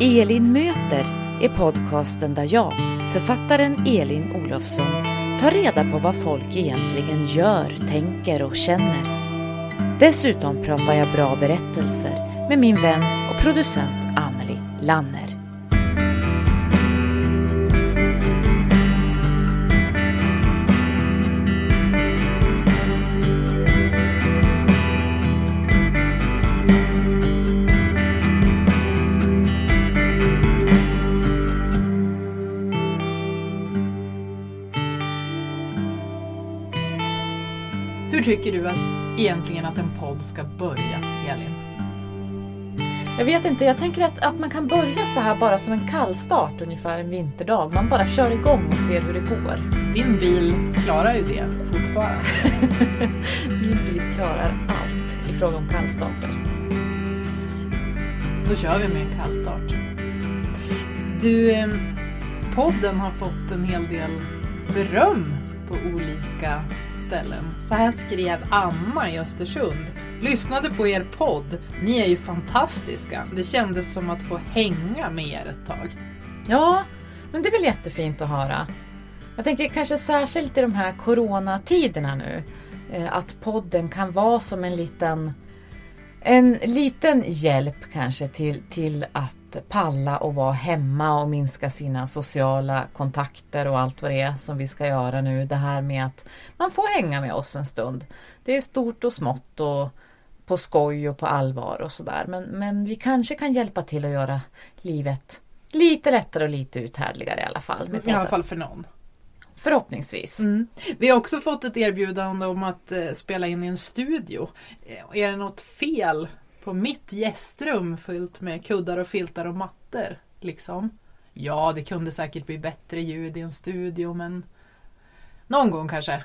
Elin möter är podcasten där jag, författaren Elin Olofsson, tar reda på vad folk egentligen gör, tänker och känner. Dessutom pratar jag bra berättelser med min vän och producent Anneli Lanner. Tycker du att, egentligen att en podd ska börja, Elin? Jag vet inte, jag tänker att, att man kan börja så här bara som en kallstart ungefär en vinterdag. Man bara kör igång och ser hur det går. Din bil klarar ju det fortfarande. Min bil klarar allt i fråga om kallstarter. Då kör vi med en kallstart. Du, podden har fått en hel del beröm på olika ställen. Så här skrev Anna i Östersund. Lyssnade på er podd. Ni är ju fantastiska. Det kändes som att få hänga med er ett tag. Ja, men det är väl jättefint att höra. Jag tänker kanske särskilt i de här coronatiderna nu. Eh, att podden kan vara som en liten en liten hjälp kanske till, till att palla och vara hemma och minska sina sociala kontakter och allt vad det är som vi ska göra nu. Det här med att man får hänga med oss en stund. Det är stort och smått och på skoj och på allvar och sådär. Men, men vi kanske kan hjälpa till att göra livet lite lättare och lite uthärdligare i alla fall. I alla fall för någon. Förhoppningsvis. Mm. Vi har också fått ett erbjudande om att eh, spela in i en studio. Eh, är det något fel på mitt gästrum fyllt med kuddar och filtar och mattor? Liksom? Ja, det kunde säkert bli bättre ljud i en studio men någon gång kanske.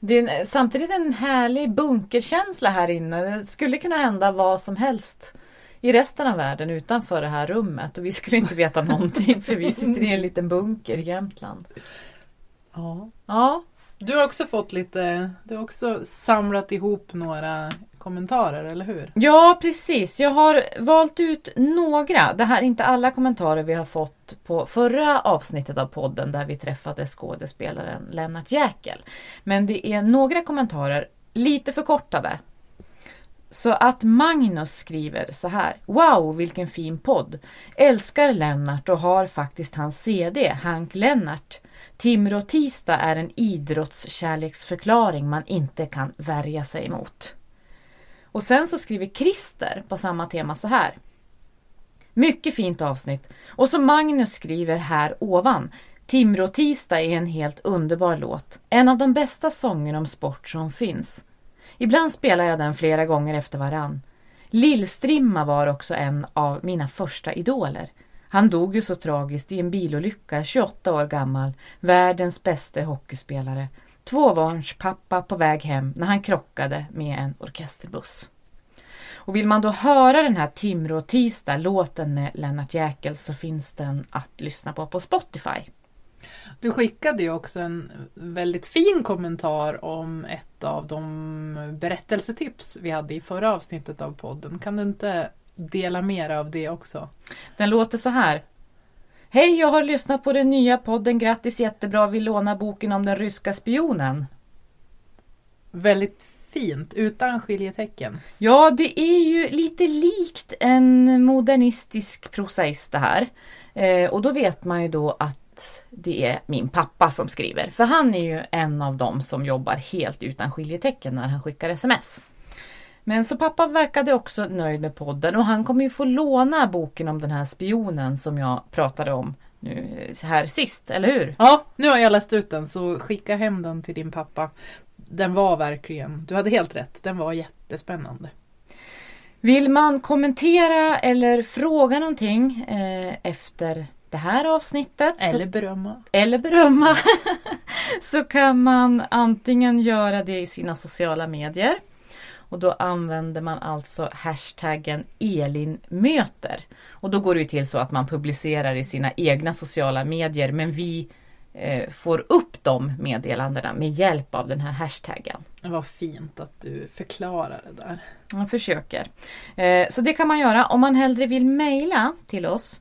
Det är en, samtidigt en härlig bunkerkänsla här inne. Det skulle kunna hända vad som helst i resten av världen utanför det här rummet och vi skulle inte veta någonting för vi sitter i en liten bunker i Jämtland. Ja. Ja, Du har också fått lite, du har också samlat ihop några kommentarer, eller hur? ja precis. Jag har valt ut några. Det här är inte alla kommentarer vi har fått på förra avsnittet av podden där vi träffade skådespelaren Lennart Jäkel. Men det är några kommentarer, lite förkortade. Så att Magnus skriver så här. Wow, vilken fin podd! Älskar Lennart och har faktiskt hans CD, Hank Lennart. Timrå Tisdag är en idrottskärleksförklaring man inte kan värja sig emot. Och sen så skriver Christer på samma tema så här. Mycket fint avsnitt. Och så Magnus skriver här ovan. Timrå Tisdag är en helt underbar låt. En av de bästa sånger om sport som finns. Ibland spelar jag den flera gånger efter varann. Lillstrimma var också en av mina första idoler. Han dog ju så tragiskt i en bilolycka, 28 år gammal, världens bästa hockeyspelare. Tvåbarnspappa på väg hem när han krockade med en orkesterbuss. Och vill man då höra den här Timrå tisdag, låten med Lennart Jäkel, så finns den att lyssna på på Spotify. Du skickade ju också en väldigt fin kommentar om ett av de berättelsetips vi hade i förra avsnittet av podden. Kan du inte dela mer av det också? Den låter så här. Hej, jag har lyssnat på den nya podden. Grattis, jättebra. Vill låna boken om den ryska spionen. Väldigt fint, utan skiljetecken. Ja, det är ju lite likt en modernistisk prosaist det här. Eh, och då vet man ju då att det är min pappa som skriver. För han är ju en av dem som jobbar helt utan skiljetecken när han skickar sms. Men så pappa verkade också nöjd med podden och han kommer ju få låna boken om den här spionen som jag pratade om nu här sist, eller hur? Ja, nu har jag läst ut den så skicka hem den till din pappa. Den var verkligen, du hade helt rätt, den var jättespännande. Vill man kommentera eller fråga någonting eh, efter det här avsnittet Eller så, berömma. eller berömma så kan man antingen göra det i sina sociala medier och då använder man alltså hashtaggen Elinmöter. Och då går det till så att man publicerar i sina egna sociala medier men vi eh, får upp de meddelandena med hjälp av den här hashtaggen. Var fint att du förklarade det där. Jag försöker. Eh, så det kan man göra om man hellre vill mejla till oss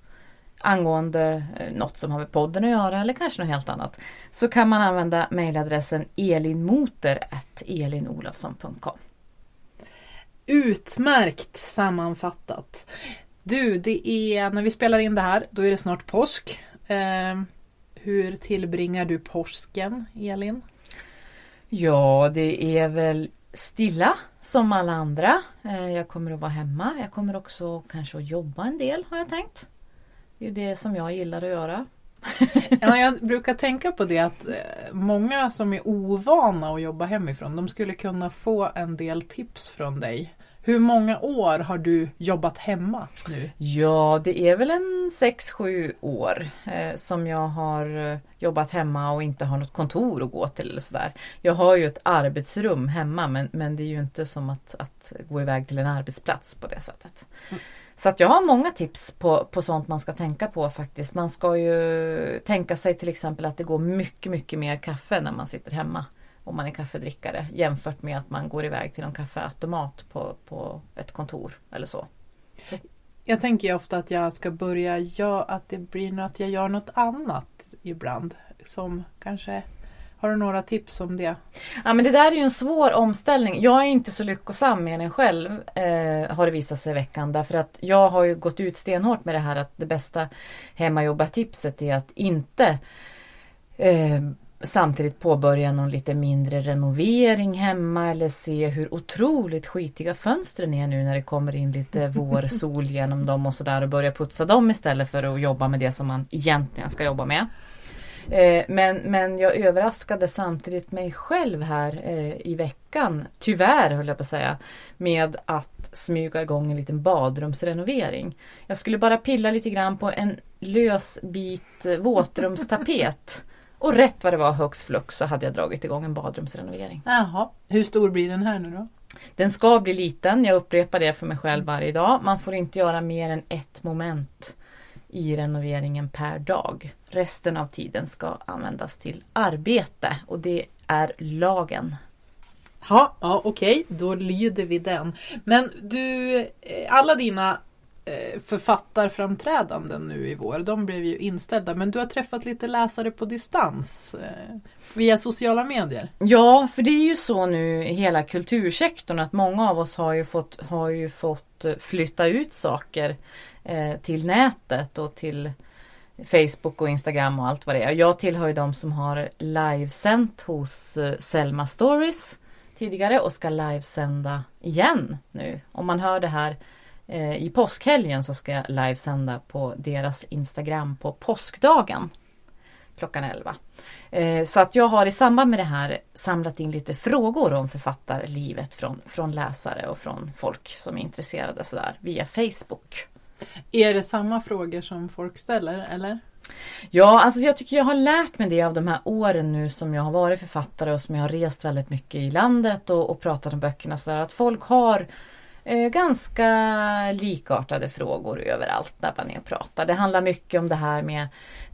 angående eh, något som har med podden att göra eller kanske något helt annat. Så kan man använda mejladressen elinmoter.elinolafsson.com Utmärkt sammanfattat. Du, det är när vi spelar in det här, då är det snart påsk. Eh, hur tillbringar du påsken, Elin? Ja, det är väl stilla som alla andra. Eh, Jag kommer att vara hemma. Jag kommer också kanske att jobba en del har jag tänkt. Det är det som jag gillar att göra. Ja, jag brukar tänka på det att eh, många som är ovana att jobba hemifrån, de skulle kunna få en del tips från dig. Hur många år har du jobbat hemma nu? Ja, det är väl en 6-7 år eh, som jag har eh, jobbat hemma och inte har något kontor att gå till eller sådär. Jag har ju ett arbetsrum hemma men, men det är ju inte som att, att gå iväg till en arbetsplats på det sättet. Så att jag har många tips på, på sånt man ska tänka på faktiskt. Man ska ju tänka sig till exempel att det går mycket, mycket mer kaffe när man sitter hemma. Om man är kaffedrickare jämfört med att man går iväg till någon kaffeautomat på, på ett kontor eller så. Jag tänker ju ofta att jag ska börja, ja, att det blir något, att jag gör något annat ibland. Som kanske, har du några tips om det? Ja men det där är ju en svår omställning. Jag är inte så lyckosam med den själv eh, har det visat sig i veckan. Därför att jag har ju gått ut stenhårt med det här att det bästa hemmajobbartipset är att inte eh, samtidigt påbörja någon lite mindre renovering hemma eller se hur otroligt skitiga fönstren är nu när det kommer in lite vårsol genom dem och sådär och börja putsa dem istället för att jobba med det som man egentligen ska jobba med. Eh, Men, men jag överraskade samtidigt mig själv här eh, i veckan, tyvärr höll jag på att säga, med att smyga igång en liten badrumsrenovering. Jag skulle bara pilla lite grann på en lös bit eh, våtrumstapet. Och rätt vad det var högst flux så hade jag dragit igång en badrumsrenovering. Jaha, hur stor blir den här nu då? Den ska bli liten, jag upprepar det för mig själv varje dag. Man får inte göra mer än ett moment i renoveringen per dag. Resten av tiden ska användas till arbete och det är lagen. Ja, ja okej, då lyder vi den. Men du, eh, alla dina eh, författarframträdanden nu i vår, de blev ju inställda. Men du har träffat lite läsare på distans eh, via sociala medier. Ja, för det är ju så nu i hela kultursektorn att många av oss har ju fått, har ju fått eh, flytta ut saker eh, till nätet och till Facebook och Instagram och allt vad det är. Jag tillhör ju de som har livesänt hos eh, Selma Stories tidigare och ska livesända igen nu. Om man hör det här eh, i påskhelgen så ska jag livesända på deras Instagram på påskdagen klockan 11. Eh, Så att jag har i samband med det här samlat in lite frågor om författarlivet från, från läsare och från folk som är intresserade sådär via Facebook. Är det samma frågor som folk ställer eller? Ja, alltså jag tycker jag har lärt mig det av de här åren nu som jag har varit författare och som jag har rest väldigt mycket i landet och, och pratat om böckerna så där, att folk har ganska likartade frågor överallt när man är och pratar. Det handlar mycket om det här med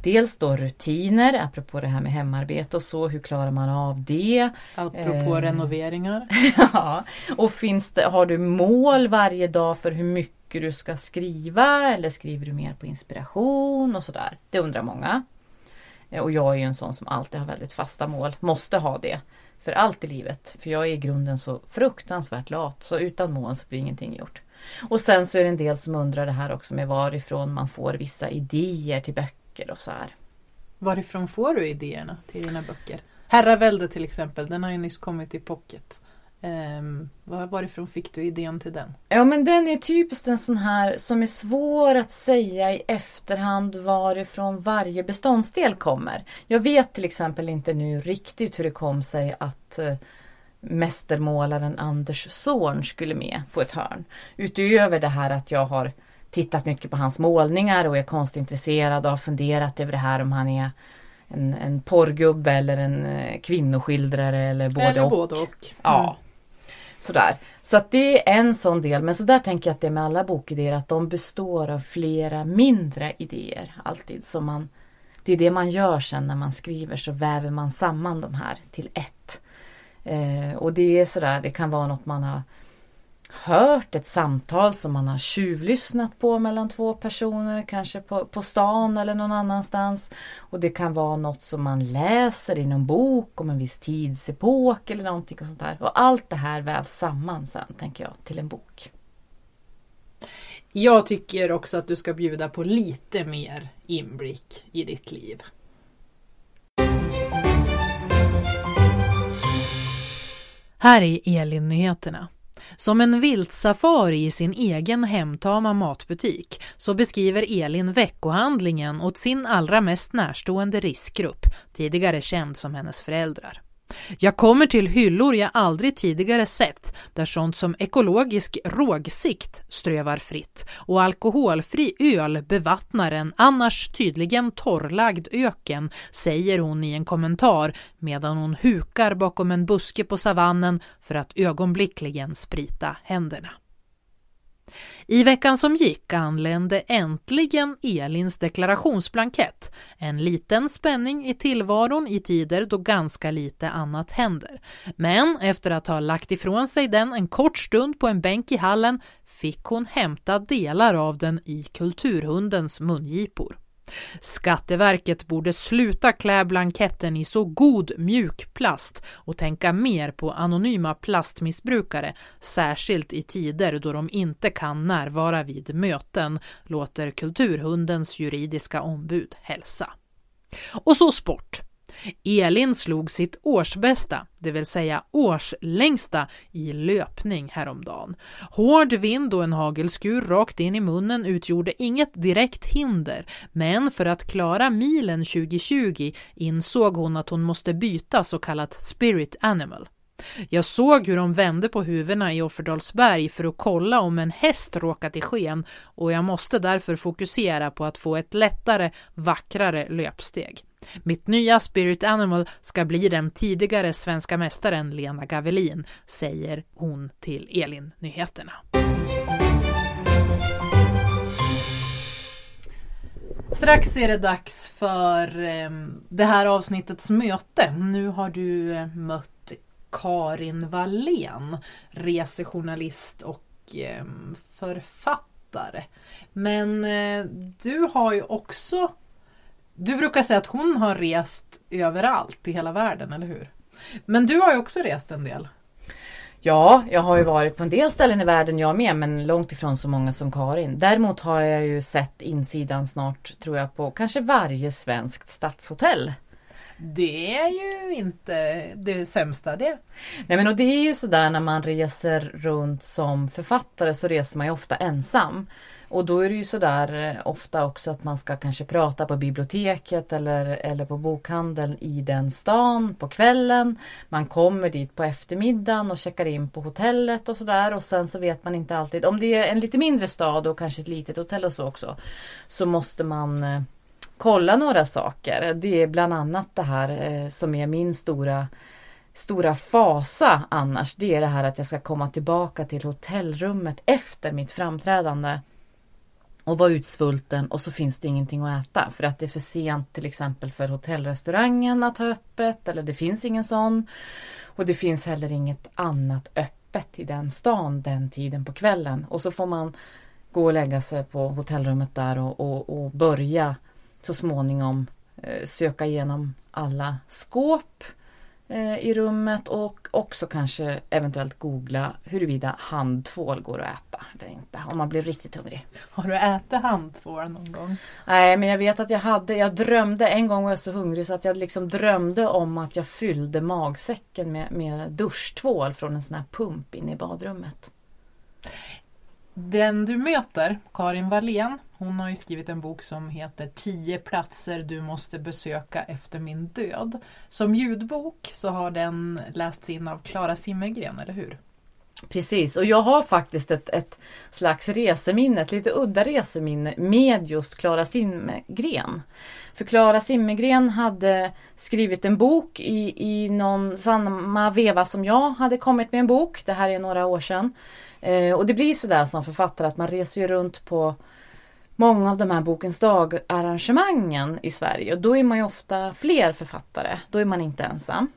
dels då rutiner, apropå det här med hemarbete och så, hur klarar man av det? Apropå Eh. renoveringar. Ja, och finns det, har du mål varje dag för hur mycket du ska skriva eller skriver du mer på inspiration och sådär? Det undrar många. Eh, Och jag är ju en sån som alltid har väldigt fasta mål, måste ha det för allt i livet. För jag är i grunden så fruktansvärt lat, så utan mål så blir ingenting gjort. Och sen så är det en del som undrar det här också med varifrån man får vissa idéer till böcker och så här. Varifrån får du idéerna till dina böcker? Herravälde till exempel, den har ju nyss kommit i pocket. Um, varifrån fick du idén till den? Ja men den är typiskt en sån här som är svår att säga i efterhand varifrån varje beståndsdel kommer. Jag vet till exempel inte nu riktigt hur det kom sig att eh, mästermålaren Anders Zorn skulle med på ett hörn. Utöver det här att jag har tittat mycket på hans målningar och är konstintresserad och har funderat över det här om han är en, en porrgubbe eller en eh, kvinnoskildrare eller både eller och. Både och. Mm. Ja. Sådär. Så att det är en sån del. Men så där tänker jag att det är med alla bokidéer att de består av flera mindre idéer alltid. Så man, det är det man gör sen när man skriver så väver man samman de här till ett. Eh, och det är sådär, det kan vara något man har hört, ett samtal som man har tjuvlyssnat på mellan två personer, kanske på, på stan eller någon annanstans. Och det kan vara något som man läser i någon bok om en viss tidsepok eller någonting och sånt där. Och allt det här vävs samman sen, tänker jag, till en bok. Jag tycker också att du ska bjuda på lite mer inblick i ditt liv. Här är Elin-nyheterna. Som en viltsafari i sin egen hemtama matbutik så beskriver Elin veckohandlingen åt sin allra mest närstående riskgrupp, tidigare känd som hennes föräldrar. Jag kommer till hyllor jag aldrig tidigare sett där sånt som ekologisk rågsikt strövar fritt och alkoholfri öl bevattnar en annars tydligen torrlagd öken, säger hon i en kommentar medan hon hukar bakom en buske på savannen för att ögonblickligen sprita händerna. I veckan som gick anlände äntligen Elins deklarationsblankett. En liten spänning i tillvaron i tider då ganska lite annat händer. Men efter att ha lagt ifrån sig den en kort stund på en bänk i hallen fick hon hämta delar av den i kulturhundens mungipor. Skatteverket borde sluta klä blanketten i så god mjuk plast och tänka mer på anonyma plastmissbrukare, särskilt i tider då de inte kan närvara vid möten, låter Kulturhundens juridiska ombud hälsa. Och så sport. Elin slog sitt årsbästa, det vill säga årslängsta, i löpning häromdagen. Hård vind och en hagelskur rakt in i munnen utgjorde inget direkt hinder, men för att klara milen 2020 insåg hon att hon måste byta så kallat spirit animal. Jag såg hur de vände på huvudena i Offerdalsberg för att kolla om en häst råkat i sken och jag måste därför fokusera på att få ett lättare, vackrare löpsteg. Mitt nya spirit animal ska bli den tidigare svenska mästaren Lena Gavelin, säger hon till Elin Nyheterna. Strax är det dags för ehm, det här avsnittets möte. Nu har du eh, mött Karin Wallén, resejournalist och eh, författare. Men eh, du har ju också du brukar säga att hon har rest överallt i hela världen, eller hur? Men du har ju också rest en del. Ja, jag har ju varit på en del ställen i världen jag med, men långt ifrån så många som Karin. Däremot har jag ju sett insidan snart, tror jag, på kanske varje svenskt stadshotell. Det är ju inte det sämsta det. Nej men och det är ju sådär när man reser runt som författare så reser man ju ofta ensam. Och då är det ju sådär eh, ofta också att man ska kanske prata på biblioteket eller, eller på bokhandeln i den stan på kvällen. Man kommer dit på eftermiddagen och checkar in på hotellet och sådär och sen så vet man inte alltid. Om det är en lite mindre stad och kanske ett litet hotell och så också så måste man eh, kolla några saker. Det är bland annat det här eh, som är min stora stora fasa annars. Det är det här att jag ska komma tillbaka till hotellrummet efter mitt framträdande och vara utsvulten och så finns det ingenting att äta för att det är för sent till exempel för hotellrestaurangen att ha öppet eller det finns ingen sån. Och det finns heller inget annat öppet i den stan den tiden på kvällen och så får man gå och lägga sig på hotellrummet där och, och, och börja så småningom eh, söka igenom alla skåp eh, i rummet och också kanske eventuellt googla huruvida handtvål går att äta eller inte om man blir riktigt hungrig. Har du ätit handtvål någon gång? Nej men jag vet att jag hade, jag drömde, en gång var jag så hungrig så att jag liksom drömde om att jag fyllde magsäcken med, med duschtvål från en sån här pump inne i badrummet. Den du möter, Karin Wallén, hon har ju skrivit en bok som heter 10 platser du måste besöka efter min död. Som ljudbok så har den lästs in av Klara Simmergren, eller hur? Precis, och jag har faktiskt ett, ett slags reseminne, ett lite udda reseminne med just Klara Simmergren. För Klara Simmergren hade skrivit en bok i, i någon samma veva som jag hade kommit med en bok. Det här är några år sedan. Eh, och det blir sådär som författare att man reser runt på många av de här Bokens dag-arrangemangen i Sverige. Och då är man ju ofta fler författare. Då är man inte ensam.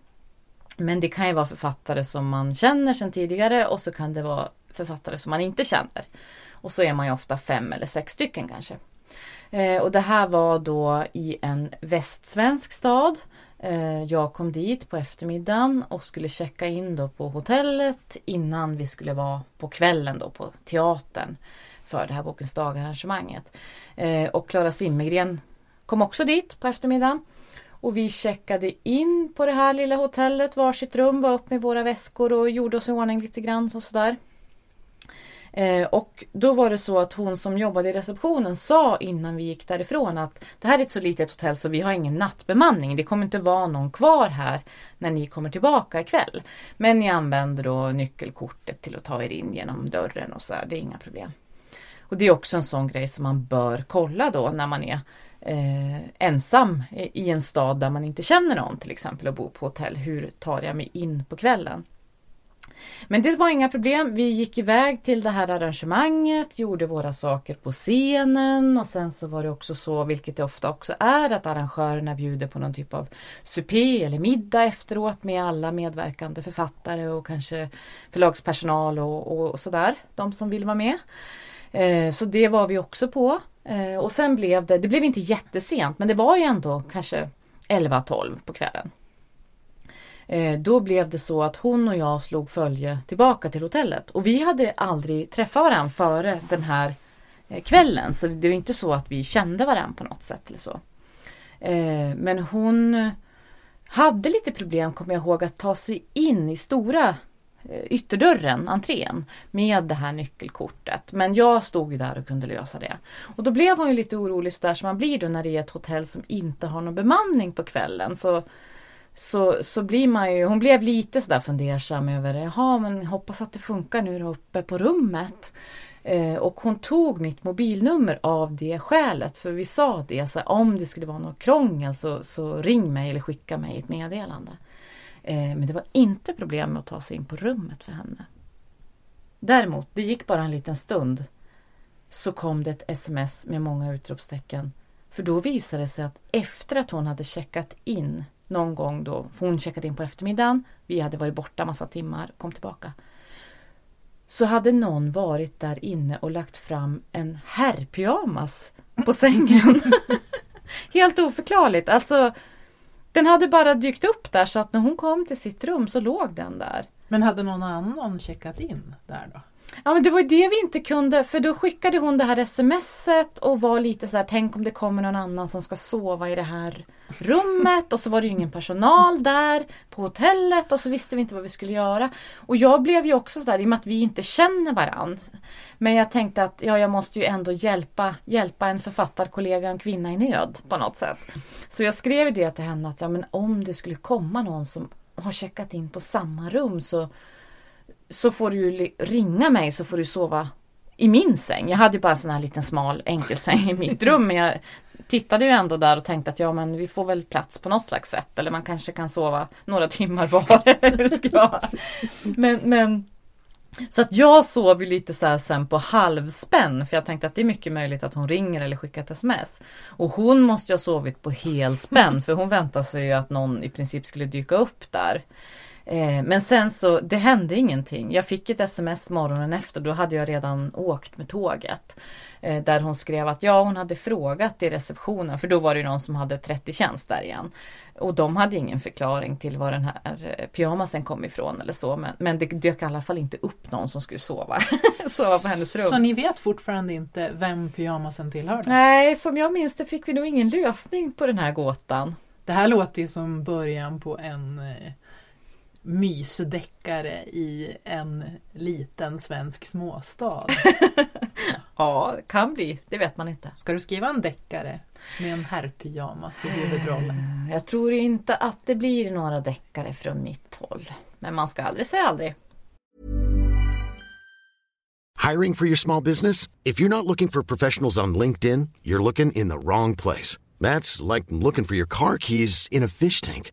Men det kan ju vara författare som man känner sedan tidigare och så kan det vara författare som man inte känner. Och så är man ju ofta fem eller sex stycken kanske. Eh, och det här var då i en västsvensk stad. Eh, jag kom dit på eftermiddagen och skulle checka in då på hotellet innan vi skulle vara på kvällen då på teatern för det här Bokens dag-arrangemanget. Eh, och Klara Simmergren kom också dit på eftermiddagen. Och vi checkade in på det här lilla hotellet, varsitt rum, var upp med våra väskor och gjorde oss i ordning lite grann och sådär. Eh, och då var det så att hon som jobbade i receptionen sa innan vi gick därifrån att det här är ett så litet hotell så vi har ingen nattbemanning. Det kommer inte vara någon kvar här när ni kommer tillbaka ikväll. Men ni använder då nyckelkortet till att ta er in genom dörren och så där. Det är inga problem. Och det är också en sån grej som man bör kolla då när man är eh, ensam i en stad där man inte känner någon till exempel och bor på hotell. Hur tar jag mig in på kvällen? Men det var inga problem. Vi gick iväg till det här arrangemanget, gjorde våra saker på scenen och sen så var det också så, vilket det ofta också är, att arrangörerna bjuder på någon typ av supé eller middag efteråt med alla medverkande författare och kanske förlagspersonal och, och sådär, de som vill vara med. Eh, så det var vi också på. Eh, och sen blev det, det blev inte jättesent men det var ju ändå kanske 11-12 på kvällen. Eh, då blev det så att hon och jag slog följe tillbaka till hotellet och vi hade aldrig träffat varandra före den här eh, kvällen så det var inte så att vi kände varandra på något sätt eller så. Eh, men hon hade lite problem, kommer jag ihåg, att ta sig in i stora Eh, ytterdörren, entrén, med det här nyckelkortet. Men jag stod ju där och kunde lösa det. Och då blev hon ju lite orolig så där som man blir då när det är ett hotell som inte har någon bemanning på kvällen. Så, så, så blir man ju, hon blev lite sådär fundersam över, det. jaha men hoppas att det funkar nu då uppe på rummet. Eh, och hon tog mitt mobilnummer av det skälet, för vi sa det, så här, om det skulle vara något krångel så, så ring mig eller skicka mig ett meddelande. Eh, men det var inte problem med att ta sig in på rummet för henne. Däremot, det gick bara en liten stund så kom det ett sms med många utropstecken. För då visade det sig att efter att hon hade checkat in någon gång då, hon checkade in på eftermiddagen, vi hade varit borta massa timmar, kom tillbaka. Så hade någon varit där inne och lagt fram en herrpyjamas på sängen. Helt oförklarligt. Alltså, den hade bara dykt upp där så att när hon kom till sitt rum så låg den där. Men hade någon annan checkat in där då? Ja men det var ju det vi inte kunde för då skickade hon det här smset och var lite så här, tänk om det kommer någon annan som ska sova i det här rummet och så var det ju ingen personal där på hotellet och så visste vi inte vad vi skulle göra. Och jag blev ju också sådär i och med att vi inte känner varandra. Men jag tänkte att ja, jag måste ju ändå hjälpa, hjälpa en författarkollega, en kvinna i nöd på något sätt. Så jag skrev det till henne att ja, men om det skulle komma någon som har checkat in på samma rum så så får du ringa mig så får du sova i min säng. Jag hade ju bara en sån här liten smal enkelsäng i mitt rum men jag tittade ju ändå där och tänkte att ja men vi får väl plats på något slags sätt eller man kanske kan sova några timmar var. men, men så att jag sov ju lite så här sen på halvspänn för jag tänkte att det är mycket möjligt att hon ringer eller skickar ett sms. Och hon måste ju ha sovit på helspänn för hon väntade sig ju att någon i princip skulle dyka upp där. Eh, men sen så, det hände ingenting. Jag fick ett sms morgonen efter, då hade jag redan åkt med tåget. Eh, där hon skrev att ja, hon hade frågat i receptionen, för då var det någon som hade 30 tjänst där igen. Och de hade ingen förklaring till var den här eh, pyjamasen kom ifrån eller så. Men, men det dök i alla fall inte upp någon som skulle sova, sova på hennes rum. Så ni vet fortfarande inte vem pyjamasen tillhörde? Nej, som jag minns det fick vi nog ingen lösning på den här gåtan. Det här låter ju som början på en mysdeckare i en liten svensk småstad. ja, kan bli. Det vet man inte. Ska du skriva en deckare med en herrpyjamas i huvudrollen? Jag tror inte att det blir några deckare från mitt håll. Men man ska aldrig säga aldrig. Hiring for your small business? If you're not looking for professionals on LinkedIn, you're looking in the wrong place. That's like looking for your car keys in a fish tank.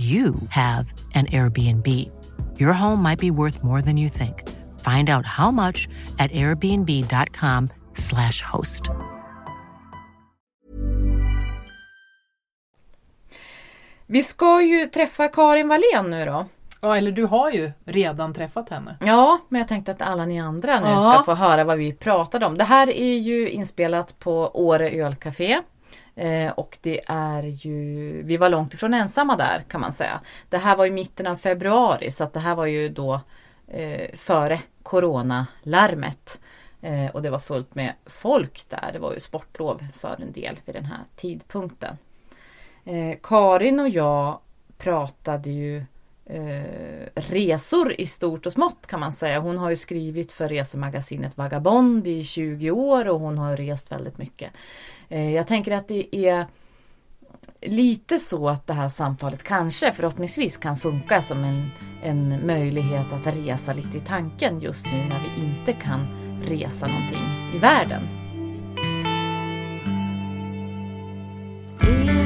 you have an Airbnb. Your home might be worth more than you think. Find out how much at airbnb.com/slash host. Vi ska ju träffa Karin Wallén nu då. Ja, eller du har ju redan träffat henne. Ja, men jag tänkte att alla ni andra nu Ja. ska få höra vad vi pratade om. Det här är ju inspelat på Åre ölcafé. Eh, och det är ju, vi var långt ifrån ensamma där kan man säga. Det här var i mitten av februari så att det här var ju då eh, före coronalarmet. Eh, och det var fullt med folk där. Det var ju sportlov för en del vid den här tidpunkten. Eh, Karin och jag pratade ju eh, resor i stort och smått kan man säga. Hon har ju skrivit för resemagasinet Vagabond i 20 år och hon har rest väldigt mycket. Eh, jag tänker att det är lite så att det här samtalet kanske förhoppningsvis kan funka som en, en möjlighet att resa lite i tanken just nu när vi inte kan resa någonting i världen. Mm.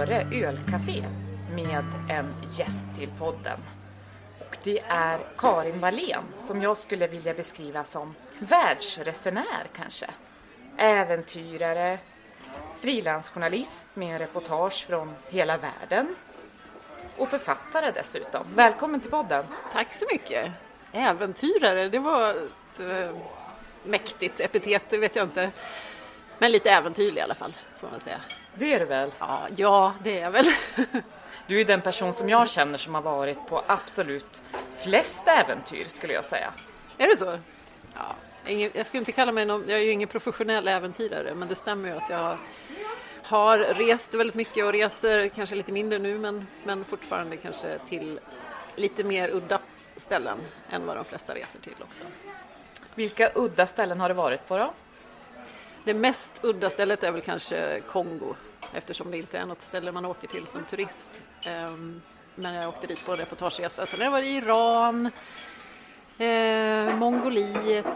Åre ölcafé med en gäst till podden. Och det är Karin Wallén som jag skulle vilja beskriva som världsresenär kanske. Äventyrare, frilansjournalist med reportage från hela världen och författare dessutom. Välkommen till podden! Tack så mycket. Äventyrare, det var ett eh, mäktigt epitet, det vet jag inte. Men lite äventyrlig i alla fall, får man säga. Det är du väl? Ja, ja det är jag väl. Du är den person som jag känner som har varit på absolut flest äventyr skulle jag säga. är det så? Ja, jag skulle inte kalla mig någon, jag är ju ingen professionell äventyrare, men det stämmer ju att jag har rest väldigt mycket och reser kanske lite mindre nu, men, men fortfarande kanske till lite mer udda ställen än vad de flesta reser till också. Vilka udda ställen har det varit på då? Det mest udda stället är väl kanske Kongo eftersom det inte är något ställe man åker till som turist. Ehm, men jag åkte dit på en reportageresa. Sen har jag varit i Iran, eh, Mongoliet.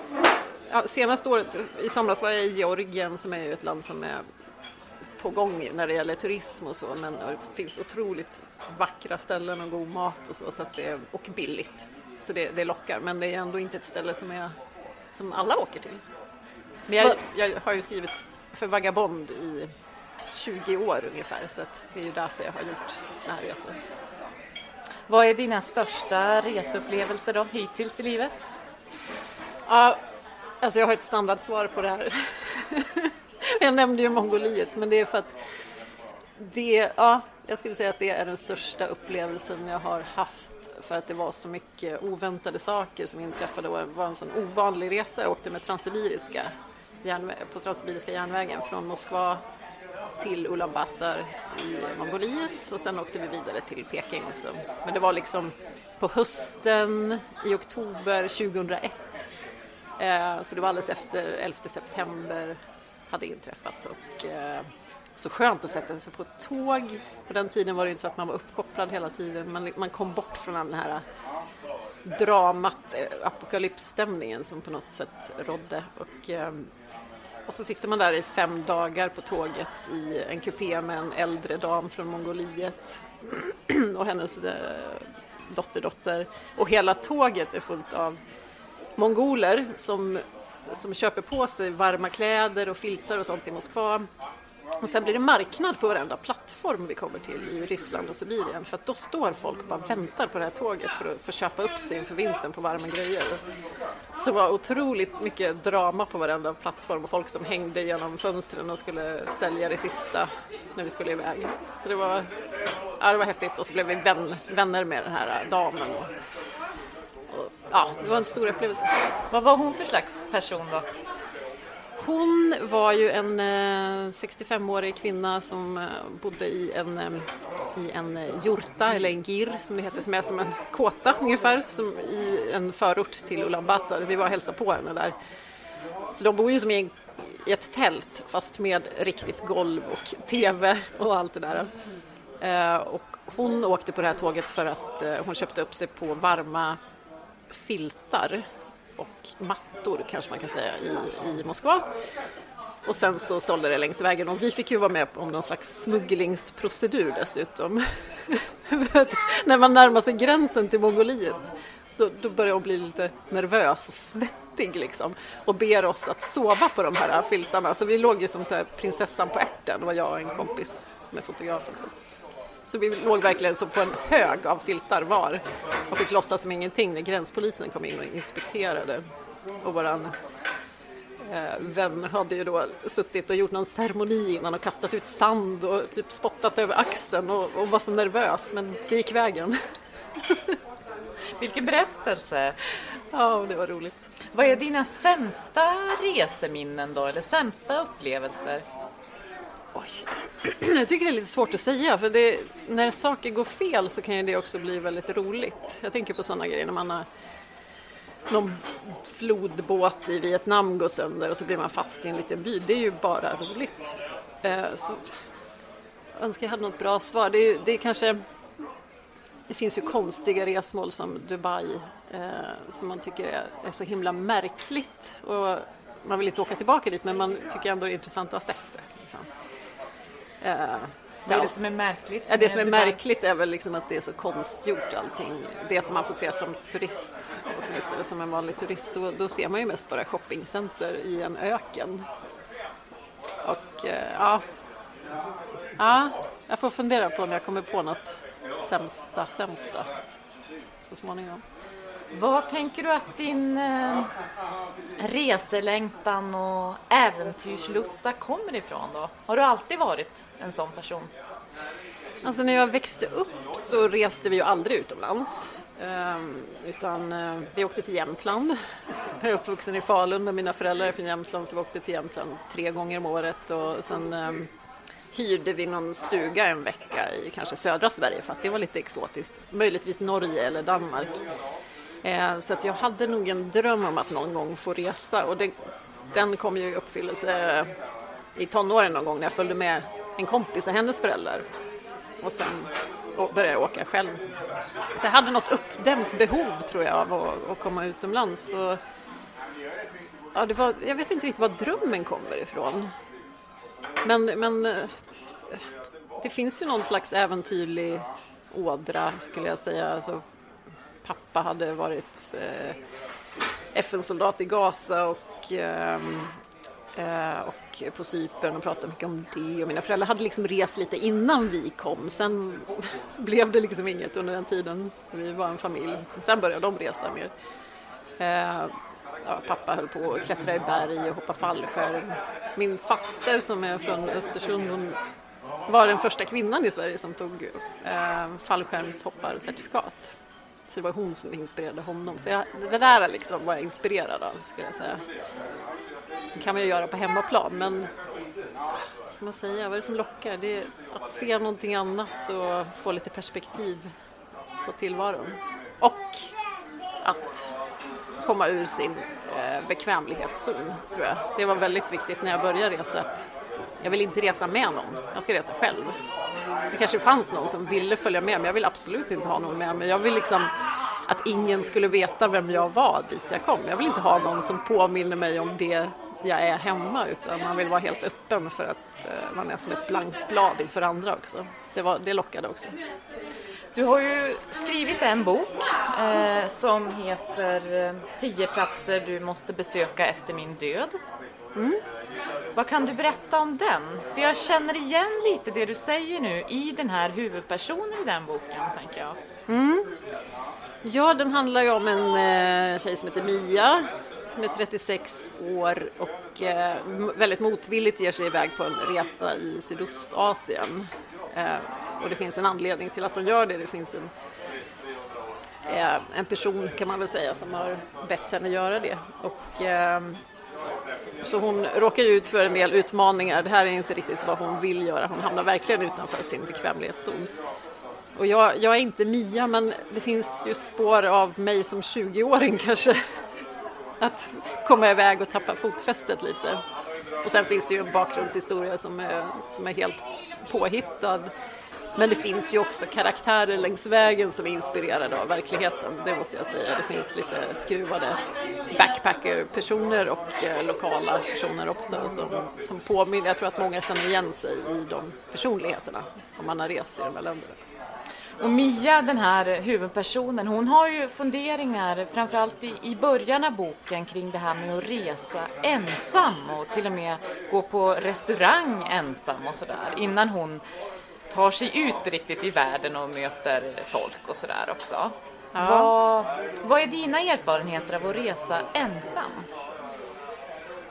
Ja, senaste året, i somras var jag i Georgien som är ju ett land som är på gång när det gäller turism och så. Men det finns otroligt vackra ställen och god mat och så, så att det är, och billigt. Så det, det lockar, men det är ändå inte ett ställe som, är, som alla åker till. Men jag, jag har ju skrivit för Vagabond i 20 år ungefär så det är ju därför jag har gjort såna här resor. Vad är dina största reseupplevelser då hittills i livet? Ja, alltså jag har ett standardsvar på det här. jag nämnde ju Mongoliet, men det är för att det, ja, jag skulle säga att det är den största upplevelsen jag har haft för att det var så mycket oväntade saker som inträffade och det var en sån ovanlig resa. Jag åkte med Transsibiriska järnvä- på Transsibiriska järnvägen från Moskva till Ulan Bator i Mongoliet och sen åkte vi vidare till Peking också. Men det var liksom på hösten i oktober 2001 Eh, Så det var alldeles efter 11 september hade inträffat och eh, så skönt att sätta sig på ett tåg. På den tiden var det inte så att man var uppkopplad hela tiden. Man, man kom bort från den här dramat, eh, apokalypsstämningen som på något sätt rådde. Och, eh, och så sitter man där i fem dagar på tåget i en kupé med en äldre dam från Mongoliet och hennes eh, dotterdotter. Och hela tåget är fullt av mongoler som, som köper på sig varma kläder och filtar och sånt i Moskva. Och sen blir det marknad på varenda plattform vi kommer till i Ryssland och Sibirien för att då står folk och bara väntar på det här tåget för att få köpa upp sig inför vintern på varma grejer. Så det var otroligt mycket drama på varenda plattform och folk som hängde genom fönstren och skulle sälja det sista när vi skulle iväg. Så det var, ja, det var häftigt och så blev vi vän, vänner med den här damen. Och, och, ja, det var en stor upplevelse. Vad var hon för slags person då? Hon var ju en eh, 65-årig kvinna som eh, bodde i en, eh, i en jurta, eller en gir som det heter, som är som en kåta ungefär, som i en förort till Ulaanbaatar. Vi var och hälsade på henne där. Så de bor ju som i, ett tält fast med riktigt golv och TV och allt det där. Och hon åkte på det här tåget för att hon köpte upp sig på varma filtar och mattor kanske man kan säga i, i Moskva. Och sen så sålde det längs vägen och vi fick ju vara med om någon slags smugglingsprocedur dessutom. När man närmar sig gränsen till Mongoliet så då börjar hon bli lite nervös och svettig liksom och ber oss att sova på de här filtarna. Så vi låg ju som så här prinsessan på ärten, det var jag och en kompis som är fotograf också. Så vi låg verkligen så på en hög av filtar var och fick låtsas som ingenting när gränspolisen kom in och inspekterade. Och våran eh, vän hade ju då suttit och gjort någon ceremoni innan och kastat ut sand och typ spottat över axeln och, och var så nervös men det gick vägen. Vilken berättelse! Ja, det var roligt. Vad är dina sämsta reseminnen då, eller sämsta upplevelser? Oj. Jag tycker det är lite svårt att säga för det, när saker går fel så kan ju det också bli väldigt roligt. Jag tänker på sådana grejer när man har någon flodbåt i Vietnam går sönder och så blir man fast i en liten by. Det är ju bara roligt. Eh, så, jag önskar jag hade något bra svar. Det är, det är kanske... Det finns ju konstiga resmål som Dubai eh, som man tycker är, är så himla märkligt. Och man vill inte åka tillbaka dit men man tycker ändå det är intressant att ha sett det. Liksom. Eh, Vad är ja. det som är märkligt? Ja, det som är märkligt är väl liksom att det är så konstgjort allting. Det som man får se som turist, åtminstone som en vanlig turist, då, då ser man ju mest bara shoppingcenter i en öken. Och eh, ja, ja, jag får fundera på om jag kommer på något sämsta, sämsta så småningom. Vad tänker du att din eh, reselängtan och äventyrslusta kommer ifrån då? Har du alltid varit en sån person? Alltså när jag växte upp så reste vi ju aldrig utomlands. Ehm, utan eh, vi åkte till Jämtland. Jag är uppvuxen i Falun och mina föräldrar är från Jämtland så vi åkte till Jämtland tre gånger om året och sen ehm, hyrde vi någon stuga en vecka i kanske södra Sverige för att det var lite exotiskt. Möjligtvis Norge eller Danmark. Eh, så att jag hade nog en dröm om att någon gång få resa och det den kom ju i uppfyllelse eh, i tonåren någon gång när jag följde med en kompis och hennes föräldrar. Och sen började jag åka själv. Så jag hade något uppdämt behov tror jag av att, att komma utomlands. Och, ja, det var, jag vet inte riktigt var drömmen kommer ifrån. Men, men eh, det finns ju någon slags äventyrlig ådra skulle jag säga. Alltså, pappa hade varit eh, FN-soldat i Gaza och, ehm, eh, och på Cypern och pratade mycket om det. Och mina föräldrar hade liksom rest lite innan vi kom. Sen blev det liksom inget under den tiden. Vi var en familj. Sen började de resa mer. Eh, ja, pappa höll på att klättra i berg och hoppa fallskärm. Min faster som är från Östersund hon var den första kvinnan i Sverige som tog eh, fallskärmshopparcertifikat. Så det var hon som inspirerade honom. Så jag, det där liksom var jag inspirerad av skulle jag säga. Det kan man ju göra på hemmaplan men vad ska man säga, vad är det som lockar? Det är att se någonting annat och få lite perspektiv på tillvaron. Och att komma ur sin eh, bekvämlighetszon, tror jag. Det var väldigt viktigt när jag började resa. Att jag vill inte resa med någon, jag ska resa själv. Det kanske fanns någon som ville följa med, men jag vill absolut inte ha någon med mig. Jag vill liksom att ingen skulle veta vem jag var dit jag kom. Jag vill inte ha någon som påminner mig om det jag är hemma, utan man vill vara helt öppen för att eh, man är som ett blankt blad inför andra också. Det, var, det lockade också. Du har ju skrivit en bok eh, som heter eh, 10 platser du måste besöka efter min död. Vad kan du berätta om den? För jag känner igen lite det du säger nu i den här huvudpersonen i den boken, tänker jag. Mm. Ja, den handlar ju om en eh, tjej som heter Mia med 36 år och eh, väldigt motvilligt ger sig iväg på en resa i Sydostasien. Eh, och det finns en anledning till att hon gör det. Det finns en, eh, en person kan man väl säga som har bett henne göra det. Och, eh, så hon råkar ju ut för en del utmaningar. Det här är inte riktigt vad hon vill göra. Hon hamnar verkligen utanför sin bekvämlighetszon. Och jag, jag är inte Mia, men det finns ju spår av mig som 20-åring kanske. Att komma iväg och tappa fotfästet lite. Och sen finns det ju en bakgrundshistoria som är, som är helt påhittad. Men det finns ju också karaktärer längs vägen som är inspirerade av verkligheten, det måste jag säga. Det finns lite skruvade backpacker-personer och eh, lokala personer också som, som påminner. Jag tror att många känner igen sig i de personligheterna om man har rest i de här länderna. Och Mia, den här huvudpersonen, hon har ju funderingar framförallt i, i början av boken kring det här med att resa ensam och till och med gå på restaurang ensam och sådär innan hon tar sig ut riktigt i världen och möter folk och sådär också. Vad, vad är dina erfarenheter av att resa ensam?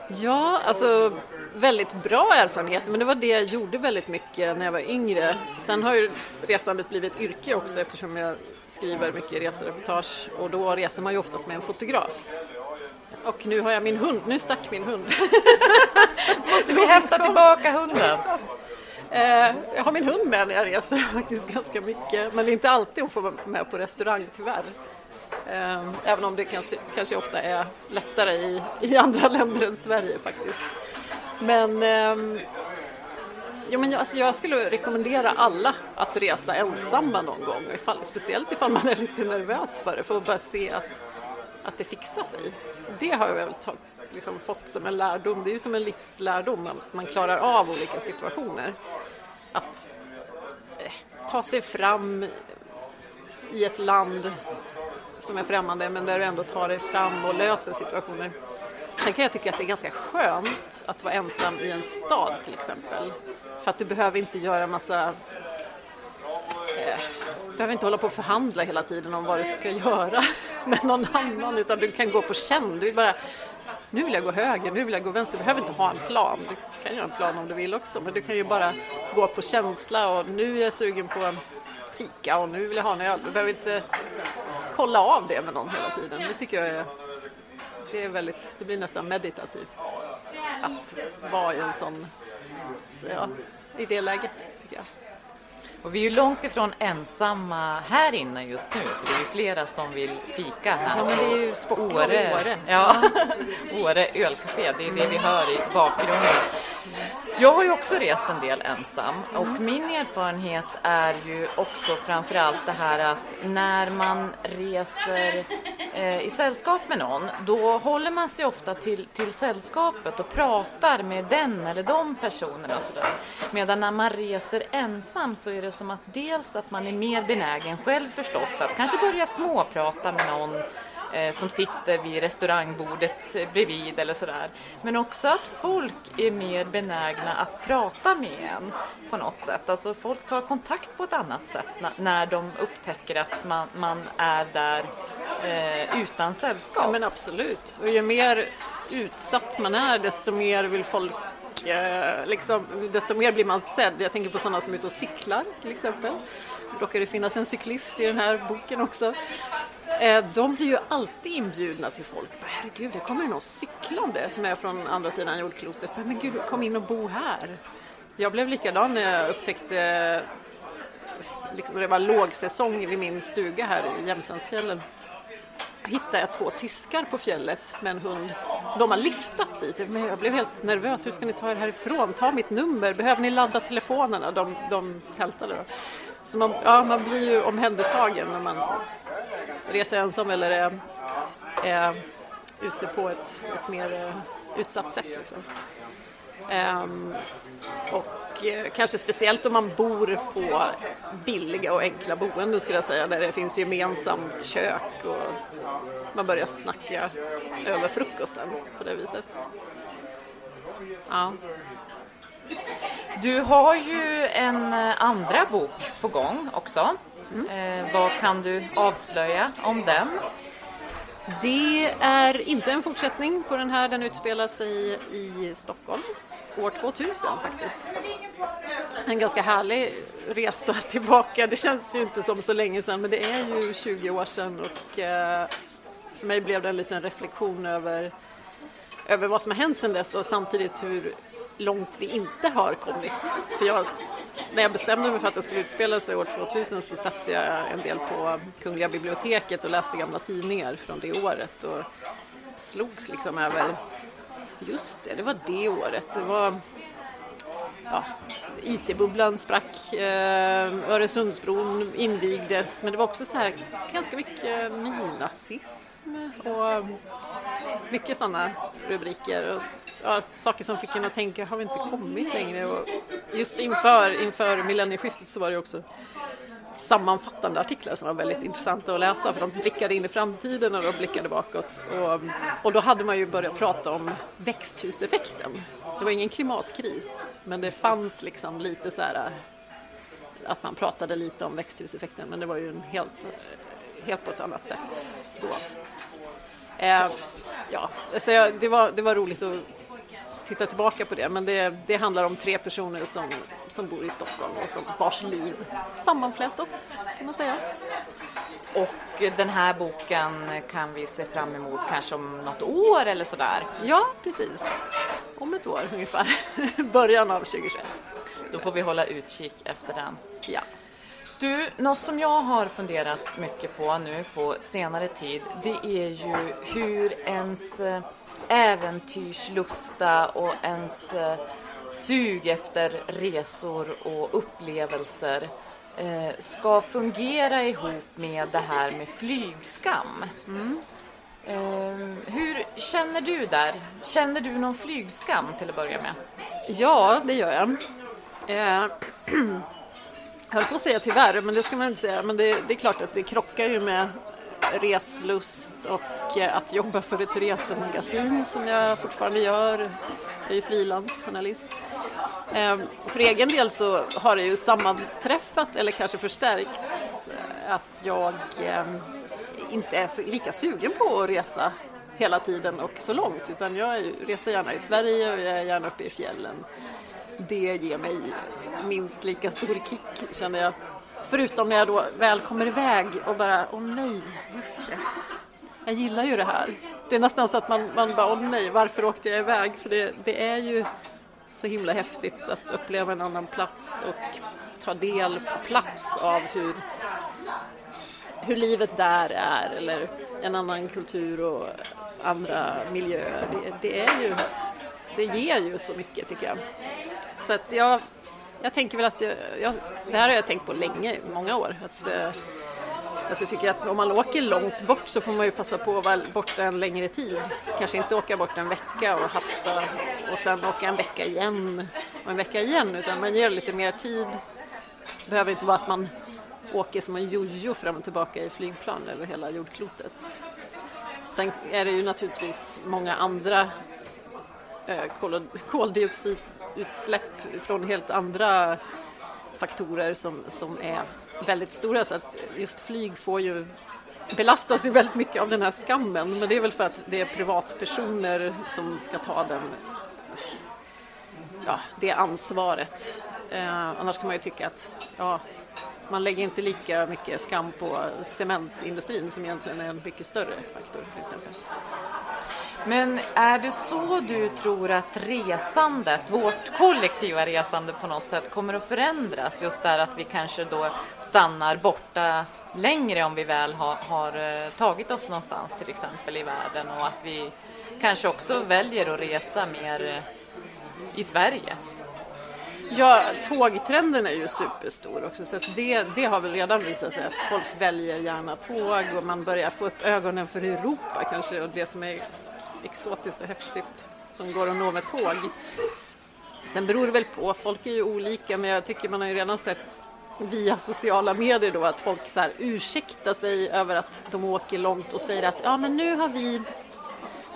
Ja, alltså väldigt bra erfarenheter, men det var det jag gjorde väldigt mycket när jag var yngre. Sen har ju resandet blivit ett yrke också eftersom jag skriver mycket resereportage och då reser man ju oftast med en fotograf. Och nu har jag min hund, nu stack min hund. Måste vi hämta tillbaka hunden? Eh, jag har min hund med när jag reser faktiskt ganska mycket, men det är inte alltid hon får vara med på restaurang tyvärr. Eh, Även om det kanske, kanske ofta är lättare i, i andra länder än Sverige faktiskt. Men, ehm, men jag, alltså jag skulle rekommendera alla att resa ensamma någon gång, ifall, speciellt ifall man är lite nervös för det, för att bara se att, att det fixar sig. Det har jag väl tagit liksom fått som en lärdom, det är ju som en livslärdom, att man klarar av olika situationer. Att eh, ta sig fram i ett land som är främmande men där du ändå tar dig fram och löser situationer. Sen kan jag tycka att det är ganska skönt att vara ensam i en stad till exempel. För att du behöver inte göra massa... Eh, du behöver inte hålla på och förhandla hela tiden om vad du ska göra med någon annan utan du kan gå på känn. Du vill bara, nu vill jag gå höger, nu vill jag gå vänster. Du behöver inte ha en plan. Du kan göra en plan om du vill också men du kan ju bara gå på känsla och nu är jag sugen på en fika och nu vill jag ha en öl. Du behöver inte kolla av det med någon hela tiden. Det tycker jag är, det är väldigt, det blir nästan meditativt att vara i en sån, ja, i det läget tycker jag. Och vi är ju långt ifrån ensamma här inne just nu, för det är ju flera som vill fika här. Ja, men det är ju Åre. Åre. Ja, Åre ölcafé, det är det vi hör i bakgrunden. Jag har ju också rest en del ensam och min erfarenhet är ju också framförallt det här att när man reser Eh, i sällskap med någon då håller man sig ofta till, till sällskapet och pratar med den eller de personerna och sådär. Medan när man reser ensam så är det som att dels att man är mer benägen själv förstås att kanske börja småprata med någon Eh, som sitter vid restaurangbordet bredvid eller sådär. Men också att folk är mer benägna att prata med en på något sätt. Alltså folk tar kontakt på ett annat sätt när, när de upptäcker att man, man är där eh, utan sällskap. Ja, men absolut. Och ju mer utsatt man är, desto mer vill folk eh, liksom, desto mer blir man sedd. Jag tänker på sådana som är ute och cyklar till exempel. Det råkar det finnas en cyklist i den här boken också. Eh, de blir ju alltid inbjudna till folk. Herregud, det kommer någon cyklande som är från andra sidan jordklotet. Men gud, kom in och bo här. Jag blev likadan när jag upptäckte liksom, det var lågsäsong vid min stuga här i Jämtlandsfjällen hittade jag två tyskar på fjället med en hund. De har liftat dit, men jag blev helt nervös. Hur ska ni ta er härifrån? Ta mitt nummer. Behöver ni ladda telefonerna? De, de tältade då. Så man, ja, man blir ju omhändertagen när man reser ensam eller är, är ute på ett, ett mer eh, utsatt sätt. Liksom. Um, och eh, kanske speciellt om man bor på billiga och enkla boenden skulle jag säga, där det finns gemensamt kök och man börjar snacka över frukosten på det viset. Ja. Du har ju en eh, andra bok på gång också. Eh, vad kan du avslöja om den? Det är inte en fortsättning på den här, den utspelar sig i Stockholm år 2000 faktiskt. En ganska härlig resa tillbaka. Det känns ju inte som så länge sedan men det är ju 20 år sedan och eh, för mig blev det en liten reflektion över, över vad som har hänt sedan dess och samtidigt hur långt vi inte har kommit. För jag, när jag bestämde mig för att det skulle utspela sig år 2000 så satt jag en del på Kungliga biblioteket och läste gamla tidningar från det året och slogs liksom över Just det, det var det året. Det var ja, IT-bubblan sprack, eh, Öresundsbron invigdes, men det var också så här ganska mycket nynazism och mycket sådana rubriker. Och, ja, saker som fick en att tänka, har vi inte kommit längre? Och just inför, inför millennieskiftet så var det också sammanfattande artiklar som var väldigt intressanta att läsa för de blickade in i framtiden och de blickade bakåt. Och, och då hade man ju börjat prata om växthuseffekten. Det var ingen klimatkris men det fanns liksom lite så här att man pratade lite om växthuseffekten men det var ju en helt, helt på ett annat sätt då. Eh, ja, så jag, det, var, det var roligt att titta tillbaka på det men det, det handlar om tre personer som, som bor i Stockholm och som vars liv sammanflätas kan man säga. Och den här boken kan vi se fram emot kanske om något år eller sådär. Ja, precis. Om ett år ungefär. Början av 2021. Då får vi hålla utkik efter den. Ja. Du, något som jag har funderat mycket på nu på senare tid, det är ju hur ens eh, äventyrslusta och ens eh, sug efter resor och upplevelser eh, ska fungera ihop med det här med flygskam. Eh, hur känner du där? Känner du någon flygskam till att börja med? Ja, det gör jag. Eh, jag höll på att säga tyvärr, men det ska man inte säga. Men det, det är klart att det krockar ju med reslust och eh, att jobba för ett resemagasin som jag fortfarande gör. Jag är ju frilansjournalist. Ehm, för egen del så har det ju sammanträffat, eller kanske förstärkts, eh, att jag ehm, inte är lika sugen på att resa hela tiden och så långt, utan jag reser gärna i Sverige och jag är gärna uppe i fjällen. Det ger mig minst lika stor kick, känner jag. Förutom när jag då väl kommer iväg och bara, åh nej, just det. Jag gillar ju det här. Det är nästan så att man, man bara, åh nej, varför åkte jag iväg? För det, det är ju så himla häftigt att uppleva en annan plats och ta del på plats av hur, hur livet där är eller en annan kultur och andra miljöer. Det, det, är ju, det ger ju så mycket tycker jag. Så att jag, jag tänker väl att jag, jag, det här har jag tänkt på länge, många år. Att, eh, att jag tycker att om man åker långt bort så får man ju passa på att vara borta en längre tid. Kanske inte åka bort en vecka och hasta och sen åka en vecka igen och en vecka igen utan man ger lite mer tid. Så behöver det inte vara att man åker som en jojo fram och tillbaka i flygplan över hela jordklotet. Sen är det ju naturligtvis många andra eh, utsläpp från helt andra faktorer som, som är väldigt stora så att just flyg får ju belastas ju väldigt mycket av den här skammen men det är väl för att det är privatpersoner som ska ta den, ja, det ansvaret. Eh, annars kan man ju tycka att ja, man lägger inte lika mycket skam på cementindustrin som egentligen är en mycket större faktor till exempel. Men är det så du tror att resandet, vårt kollektiva resande på något sätt kommer att förändras? Just där att vi kanske då stannar borta längre om vi väl har, har tagit oss någonstans till exempel i världen och att vi kanske också väljer att resa mer eh, i Sverige. Ja, tågtrenden är ju superstor också så att det, det har väl redan visat sig att folk väljer gärna tåg och man börjar få upp ögonen för Europa kanske och det som är exotiskt och häftigt som går att nå med tåg. Sen beror det väl på, folk är ju olika men jag tycker man har ju redan sett via sociala medier då att folk så här ursäktar sig över att de åker långt och säger att ja men nu har vi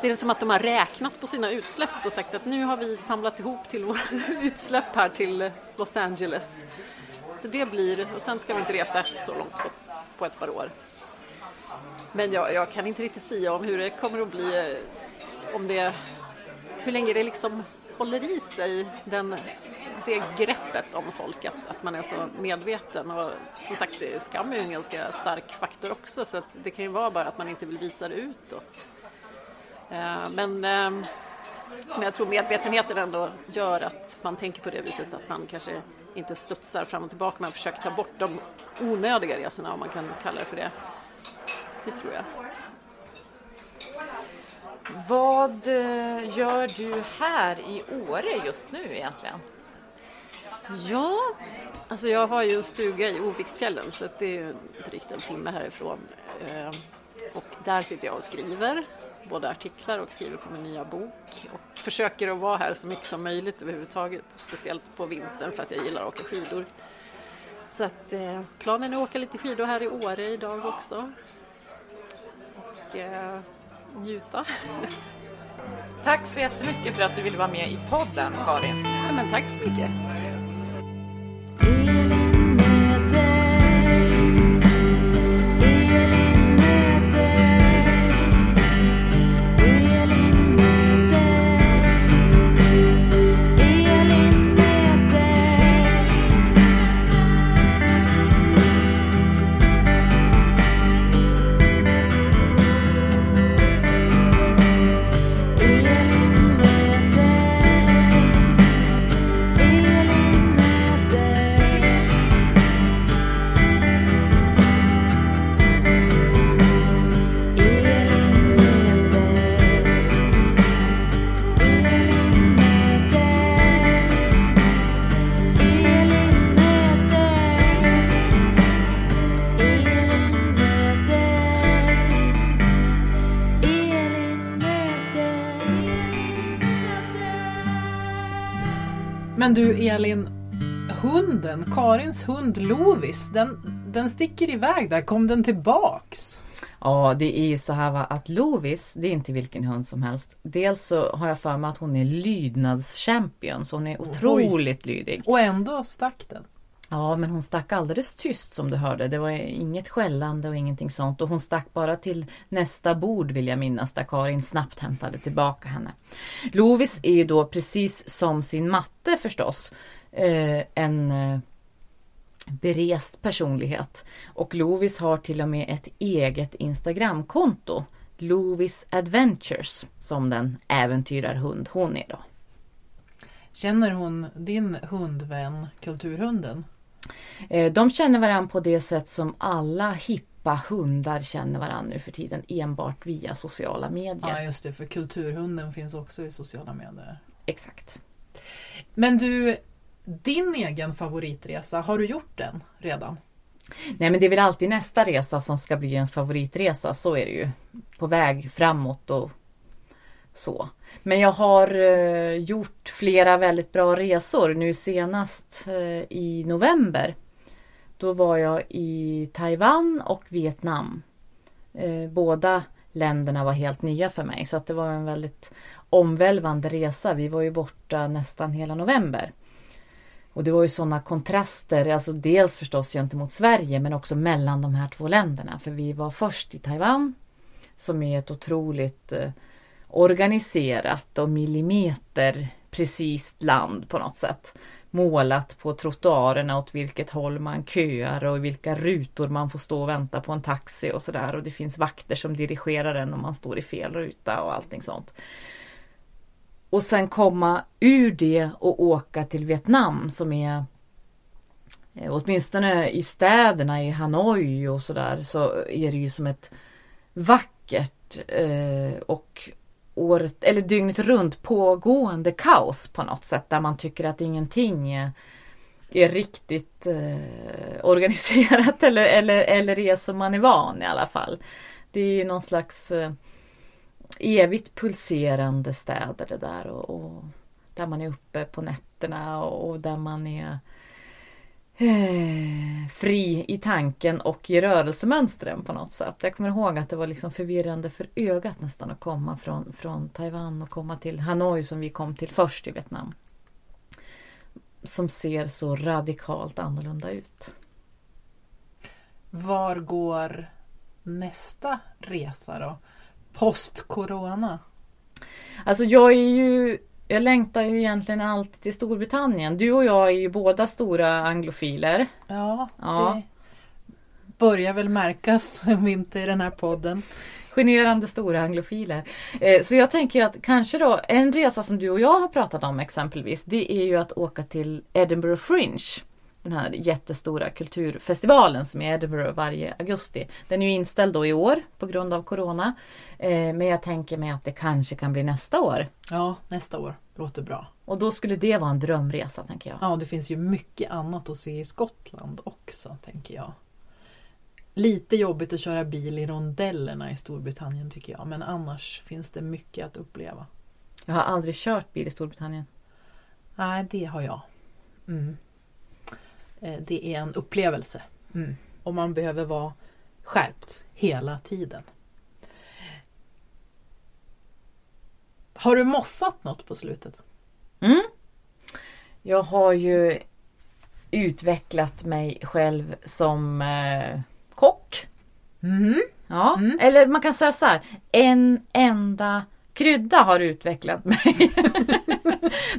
det är som att de har räknat på sina utsläpp och sagt att nu har vi samlat ihop till våra utsläpp här till Los Angeles. Så det blir, och sen ska vi inte resa så långt på, på ett par år. Men jag, jag kan inte riktigt säga om hur det kommer att bli, eh, om det, hur länge det liksom håller i sig den, det greppet om folk, att, att man är så medveten. Och som sagt, skam är ju en ganska stark faktor också så att det kan ju vara bara att man inte vill visa det utåt. Eh, men, eh, men jag tror medvetenheten ändå gör att man tänker på det viset att man kanske inte studsar fram och tillbaka Man försöker ta bort de onödiga resorna om man kan kalla det för det. Det tror jag. Vad eh, gör du här i Åre just nu egentligen? Ja, alltså jag har ju en stuga i Oviksfjällen så det är ju drygt en timme härifrån. Eh, och där sitter jag och skriver, både artiklar och skriver på min nya bok. Och försöker att vara här så mycket som möjligt överhuvudtaget, speciellt på vintern för att jag gillar att åka skidor. Så att eh, planen är att åka lite skidor här i Åre idag också. Och eh, njuta. Tack så jättemycket för att du ville vara med i podden, Karin. Ja, men tack så mycket. Du Elin, hunden, Karins hund Lovis, den, den sticker iväg där. Kom den tillbaks? Ja, det är ju så här va, att Lovis, det är inte vilken hund som helst. Dels så har jag för mig att hon är lydnadschampion, så hon är otroligt lydig. Och ändå stack den. Ja, men hon stack alldeles tyst som du hörde. Det var inget skällande och ingenting sånt. Och hon stack bara till nästa bord vill jag minnas, där Karin snabbt hämtade tillbaka henne. Lovis är ju då precis som sin matte förstås, eh, en eh, berest personlighet. Och Lovis har till och med ett eget Instagramkonto. Lovis Adventures, som den äventyrarhund hon är då. Känner hon din hundvän, kulturhunden? Eh, De känner varandra på det sätt som alla hippa hundar känner varandra nu för tiden, enbart via sociala medier. Ja, just det, för kulturhunden finns också i sociala medier. Exakt. Men du, din egen favoritresa, har du gjort den redan? Nej men det är väl alltid nästa resa som ska bli ens favoritresa, så är det ju. På väg framåt och så. Men jag har eh, gjort flera väldigt bra resor nu senast eh, i november. Då var jag i Taiwan och Vietnam. Eh, båda länderna var helt nya för mig så att det var en väldigt omvälvande resa. Vi var ju borta nästan hela november. Och det var ju sådana kontraster, alltså dels förstås gentemot Sverige men också mellan de här två länderna. För vi var först i Taiwan som är ett otroligt eh, organiserat och millimeter precis land på något sätt. Målat på trottoarerna åt vilket håll man köar och i vilka rutor man får stå och vänta på en taxi och sådär. Och det finns vakter som dirigerar en om man står i fel ruta och allting sånt. Och sen komma ur det och åka till Vietnam som är eh, Åtminstone i städerna i Hanoi och sådär så är det ju som ett vackert eh, och året, eller dygnet runt pågående kaos på något sätt där man tycker att ingenting eh, är, riktigt eh, organiserat eller, eller, eller är som man är van i alla fall. Det är ju någon slags eh, evigt pulserande städer det där och, och där man är uppe på nätterna och, och där man är eh, fri i tanken och i rörelsemönstren på något sätt. Jag kommer ihåg att det var liksom förvirrande för ögat nästan att komma från, från Taiwan och komma till Hanoi som vi kom till först i Vietnam. Som ser så radikalt annorlunda ut. Var går nästa resa då? Post-corona? Alltså jag är ju jag längtar ju egentligen alltid till Storbritannien. Du och jag är ju båda stora anglofiler. Ja, Ja. det börjar väl märkas om inte i den här podden. Generande stora anglofiler. Eh, Så jag tänker att kanske då en resa som du och jag har pratat om exempelvis. Det är ju att åka till Edinburgh Fringe. Den här jättestora kulturfestivalen som är i Edinburgh varje augusti. Den är ju inställd då i år på grund av Corona. Eh, Men jag tänker mig att det kanske kan bli nästa år. Ja, nästa år. Låter bra. Och då skulle det vara en drömresa tänker jag. Ja, det finns ju mycket annat att se i Skottland också, tänker jag. Lite jobbigt att köra bil i rondellerna i Storbritannien tycker jag, men annars finns det mycket att uppleva. Jag har aldrig kört bil i Storbritannien. Nej, det har jag. Mm. Eh, Det är en upplevelse. Mm. Och man behöver vara skärpt hela tiden. Har du moffat något på slutet? Mm. Jag har ju utvecklat mig själv som eh, kock. Mm. Ja, eller man kan säga så här. En enda krydda har utvecklat mig.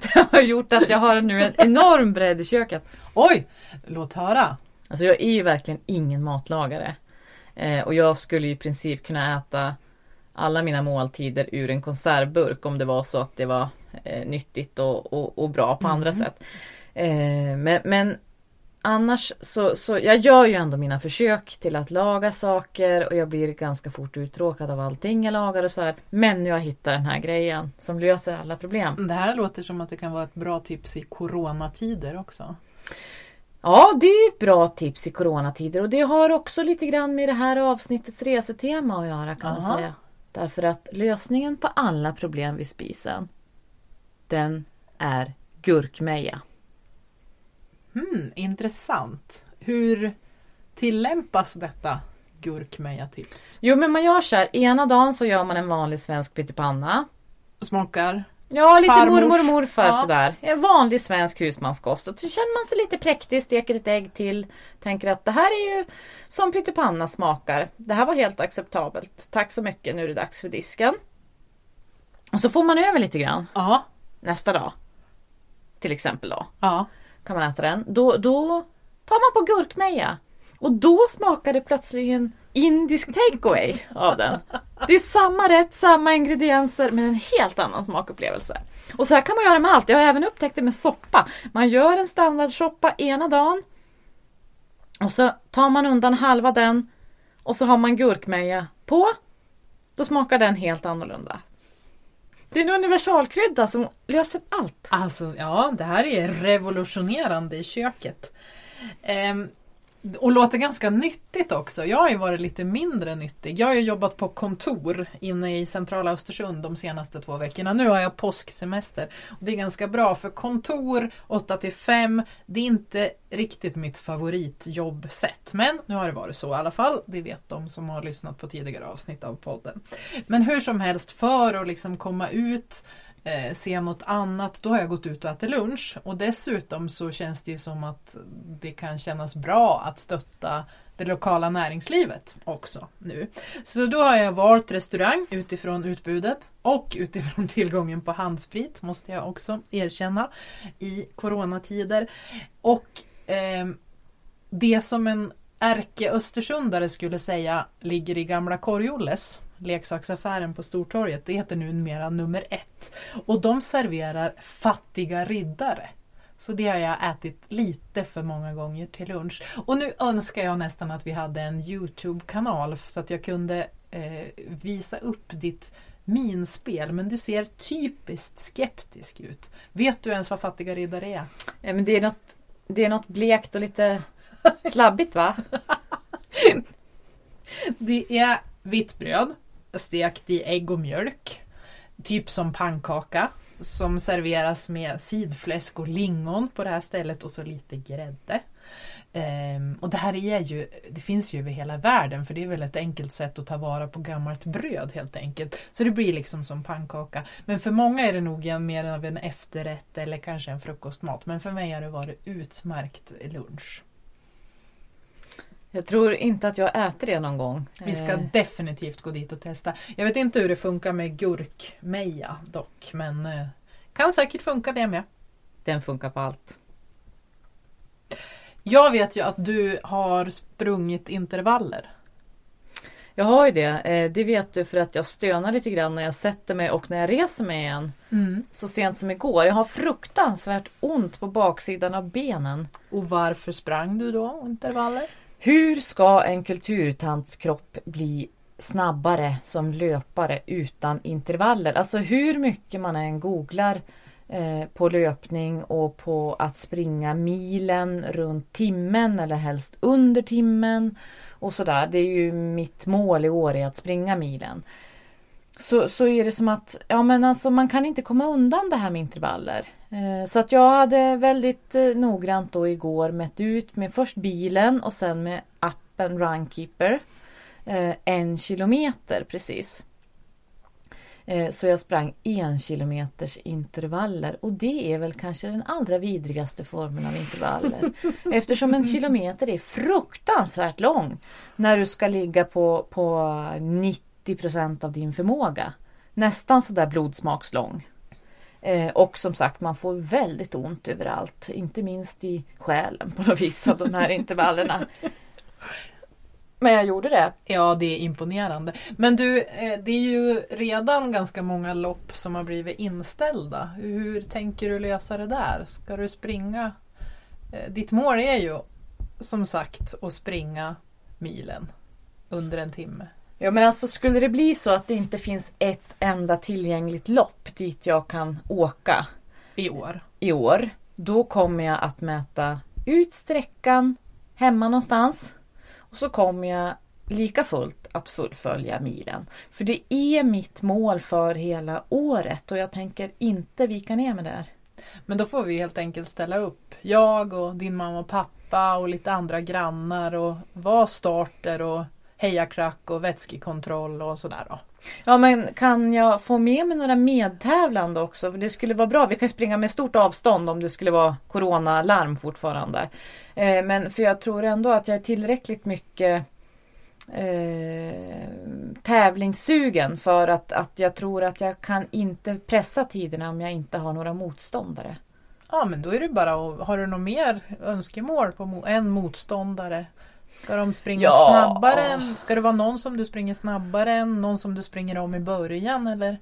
det har gjort att jag har nu en enorm bredd i köket. Oj, låt höra. Alltså jag är ju verkligen ingen matlagare. Eh, och jag skulle i princip kunna äta alla mina måltider ur en konservburk om det var så att det var eh, nyttigt och, och, och bra på andra sätt. Eh, men, men annars så, så jag gör ju ändå mina försök till att laga saker och jag blir ganska fort uttråkad av allting jag lagar och så här. Men jag hittar den här grejen som löser alla problem. Det här låter som att det kan vara ett bra tips i coronatider också. Ja, det är ett bra tips i coronatider och det har också lite grann med det här avsnittets resetema att göra kan man Aha. säga. Därför att lösningen på alla problem vid spisen den är gurkmeja. Hmm, intressant. Hur tillämpas detta gurkmeja-tips? Jo, men man gör så här. Ena dagen så gör man en vanlig svensk pyttipanna. Smakar? Ja, lite Farmors. mormor och morfar Ja. sådär. En vanlig svensk husmanskost. Och så känner man sig lite präktig, steker ett ägg till. Tänker att det här är ju som pyttipanna smakar. Det här var helt acceptabelt. Tack så mycket, nu är det dags för disken. Och så får man över lite grann Ja. nästa dag. Till exempel då. Ja. Kan man äta den. Då, då tar man på gurkmeja. Och då smakar det plötsligen indisk takeaway av den. Det är samma rätt, samma ingredienser men en helt annan smakupplevelse. Och så här kan man göra med allt. Jag har även upptäckt det med soppa. Man gör en standardsoppa ena dagen. Och så tar man undan halva den och så har man gurkmeja på. Då smakar den helt annorlunda. Det är en universalkrydda som löser allt. Alltså, ja, det här är revolutionerande i köket. Ehm, och låter ganska nyttigt också. Jag har ju varit lite mindre nyttig. Jag har ju jobbat på kontor inne i centrala Östersund de senaste två veckorna. Nu har jag påsksemester. Och det är ganska bra för kontor 8 till 5, det är inte riktigt mitt favoritjobbsätt. Men nu har det varit så i alla fall. Det vet de som har lyssnat på tidigare avsnitt av podden. Men hur som helst, för att liksom komma ut eh, se något annat, då har jag gått ut och ätit lunch. Och dessutom så känns det ju som att det kan kännas bra att stötta det lokala näringslivet också nu. Så då har jag valt restaurang utifrån utbudet och utifrån tillgången på handsprit, måste jag också erkänna, i coronatider. Och eh, det som en ärke-östersundare skulle säga ligger i gamla Korjolles leksaksaffären på Stortorget. Det heter numera nummer ett. Och de serverar fattiga riddare. Så det har jag ätit lite för många gånger till lunch. Och nu önskar jag nästan att vi hade en Youtube-kanal så att jag kunde eh, visa upp ditt minspel. Men du ser typiskt skeptisk ut. Vet du ens vad fattiga riddare är? Ja, men det, är något, det är något blekt och lite slabbigt va? Det är vitt bröd stekt i ägg och mjölk. Typ som pannkaka. Som serveras med sidfläsk och lingon på det här stället och så lite grädde. Ehm, och det här är ju, det finns ju över hela världen för det är väl ett enkelt sätt att ta vara på gammalt bröd helt enkelt. Så det blir liksom som pannkaka. Men för många är det nog en, mer av en efterrätt eller kanske en frukostmat. Men för mig har det varit utmärkt lunch. Jag tror inte att jag äter det någon gång. Vi ska Eh, definitivt gå dit och testa. Jag vet inte hur det funkar med gurkmeja dock, men eh, kan säkert funka det med. Den funkar på allt. Jag vet ju att du har sprungit intervaller. Jag har ju det. Eh, Det vet du för att jag stönar lite grann när jag sätter mig och när jag reser mig igen. Så sent som igår. Jag har fruktansvärt ont på baksidan av benen. Och varför sprang du då intervaller? Hur ska en kulturtants kropp bli snabbare som löpare utan intervaller? Alltså hur mycket man än googlar eh, på löpning och på att springa milen runt timmen eller helst under timmen och sådär. Det är ju mitt mål i år är att springa milen. Så, så är det som att ja, men alltså, man kan inte komma undan det här med intervaller. Eh, Så att jag hade väldigt eh, noggrant då igår mätt ut med först bilen och sen med appen Runkeeper. eh, En kilometer precis. Så jag sprang en kilometers intervaller och det är väl kanske den allra vidrigaste formen av intervaller. Eftersom en kilometer är fruktansvärt lång när du ska ligga på, på 90 procent av din förmåga. Nästan sådär blodsmakslång. Eh, och som sagt, man får väldigt ont överallt. Inte minst i själen på något vis av de här intervallerna. Men jag gjorde det. Ja, det är imponerande. Men du, eh, det är ju redan ganska många lopp som har blivit inställda. Hur tänker du lösa det där? Ska du springa? Eh, ditt mål är ju som sagt att springa milen under en timme. Ja men alltså skulle det bli så att det inte finns ett enda tillgängligt lopp dit jag kan åka I år. i år. Då kommer jag att mäta ut sträckan hemma någonstans. Och så kommer jag lika fullt att fullfölja milen. För det är mitt mål för hela året och jag tänker inte vika ner mig där. Men då får vi helt enkelt ställa upp. Jag och din mamma och pappa och lite andra grannar och vara starter och hejaklack och vätskekontroll och sådär då. Ja men kan jag få med mig några medtävlande också? För det skulle vara bra. Vi kan springa med stort avstånd om det skulle vara coronalarm fortfarande. Eh, men för jag tror ändå att jag är tillräckligt mycket eh, tävlingssugen för att, att jag tror att jag kan inte pressa tiderna om jag inte har några motståndare. Ja men då är det bara har du något mer önskemål på en motståndare? Ska de springa Ja. snabbare? Än, ska det vara någon som du springer snabbare än? Någon som du springer om i början eller?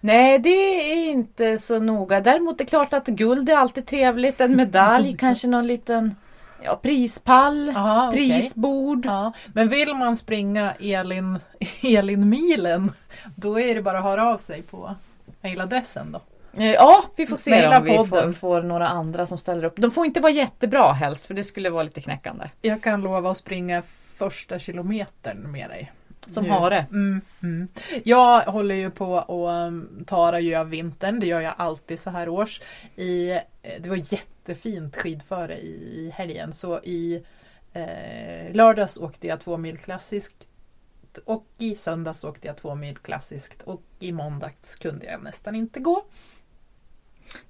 Nej, det är inte så noga. Däremot är det klart att guld är alltid trevligt. En medalj, kanske någon liten ja, prispall, Aha, prisbord. Ja, men vill man springa Elin, Elinmilen då är det bara att höra av sig på mejladressen då. Eh, Ja, vi får se Maila om vi får, podden. får några andra som ställer upp. De får inte vara jättebra helst för det skulle vara lite knäckande. Jag kan lova att springa första kilometern med dig. Som Nu. har det. Mm, mm. Jag håller ju på och um, tar ju av vintern, det gör jag alltid så här års. I, eh, det var jättefint skidföre i, i helgen så i eh, lördags åkte jag två mil klassiskt och i söndags åkte jag två mil klassiskt och i måndags kunde jag nästan inte gå.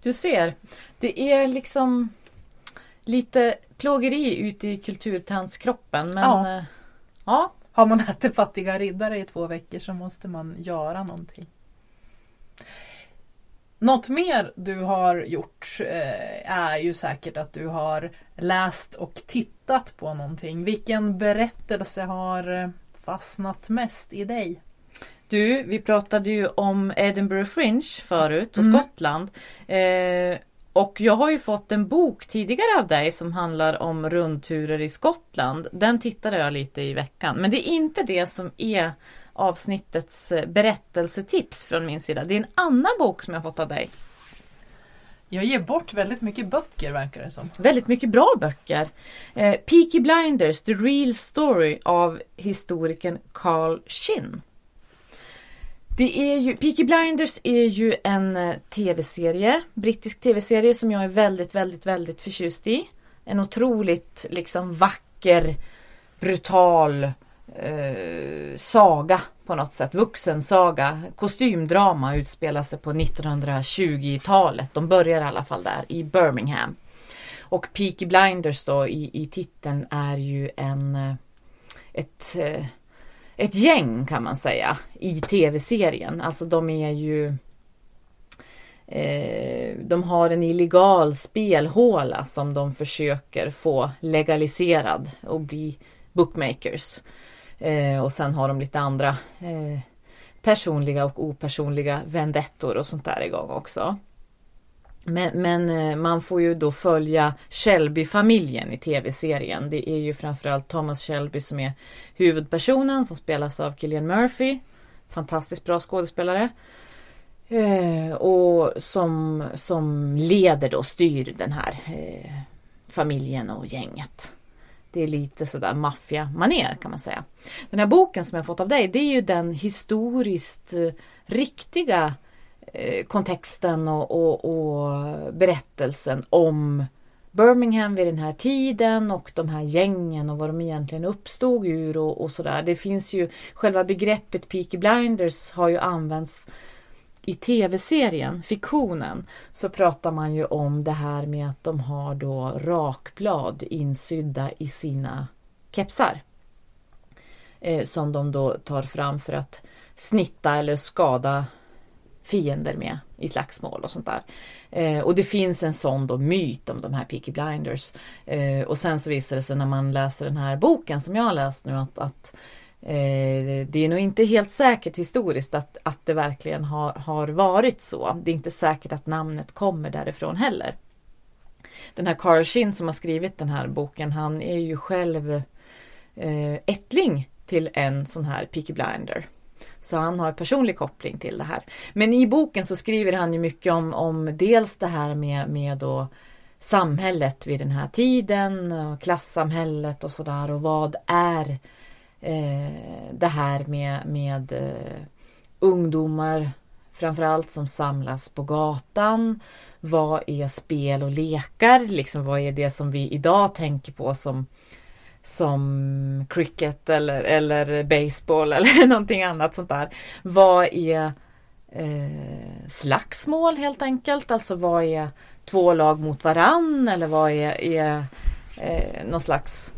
Du ser, det är liksom lite plågeri ute i kulturtandskroppen. Men Ja. ja. ja, Har man ätit fattiga riddare i två veckor så måste man göra någonting. Något mer du har gjort eh, är ju säkert att du har läst och tittat på någonting. Vilken berättelse har eh, fastnat mest i dig? Du, vi pratade ju om Edinburgh Fringe förut och Mm. Skottland. Eh, och jag har ju fått en bok tidigare av dig som handlar om rundturer i Skottland. Den tittade jag lite i veckan. Men det är inte det som är avsnittets berättelsetips från min sida. Det är en annan bok som jag fått av dig. Jag ger bort väldigt mycket böcker verkar det som. Väldigt mycket bra böcker. Eh, Peaky Blinders, The Real Story av historikern Carl Shinn. Det är ju, Peaky Blinders är ju en eh, tv-serie, brittisk tv-serie som jag är väldigt, väldigt, väldigt förtjust i. En otroligt liksom vacker, brutal eh, saga på något sätt. Vuxensaga, kostymdrama utspelar sig på 1920-talet. De börjar i alla fall där i Birmingham. Och Peaky Blinders då i, i titeln är ju en eh, ett, eh, ett gäng kan man säga i tv-serien. Alltså de är ju eh, de har en illegal spelhåla som de försöker få legaliserad och bli bookmakers. Eh, och sen har de lite andra eh, personliga och opersonliga vendettor och sånt där igång också. Men, men eh, man får ju då följa Shelby-familjen i tv-serien. Det är ju framförallt Thomas Shelby som är huvudpersonen som spelas av Killian Murphy. Fantastiskt bra skådespelare. Eh, och som, som leder då, styr den här eh, familjen och gänget. Det är lite sådär maffia-maner kan man säga. Den här boken som jag fått av dig, det är ju den historiskt eh, riktiga eh, Eh, kontexten och, och, och berättelsen om Birmingham vid den här tiden och de här gängen och vad de egentligen uppstod ur och, och sådär. Det finns ju själva begreppet Peaky Blinders har ju använts i tv-serien, fiktionen, så pratar man ju om det här med att de har då rakblad insydda i sina kepsar. Eh, som de då tar fram för att snitta eller skada fiender med i slagsmål och sånt där. Eh, och det finns en sån då myt om de här Peaky Blinders. Eh, och sen så visar det sig när man läser den här boken som jag har läst nu att, att eh, det är nog inte helt säkert historiskt att, att det verkligen har, har varit så. Det är inte säkert att namnet kommer därifrån heller. Den här Carl Shin som har skrivit den här boken, han är ju själv eh, ättling till en sån här Peaky Blinder. Så han har personlig koppling till det här. Men i boken så skriver han ju mycket om, om dels det här med, med då samhället vid den här tiden, och klassamhället och sådär och vad är eh, det här med, med eh, ungdomar framförallt som samlas på gatan. Vad är spel och lekar? Liksom vad är det som vi idag tänker på som som cricket eller, eller baseball eller någonting annat sånt där. Vad är eh, slagsmål helt enkelt? Alltså vad är två lag mot varann eller vad är, är eh, någon slags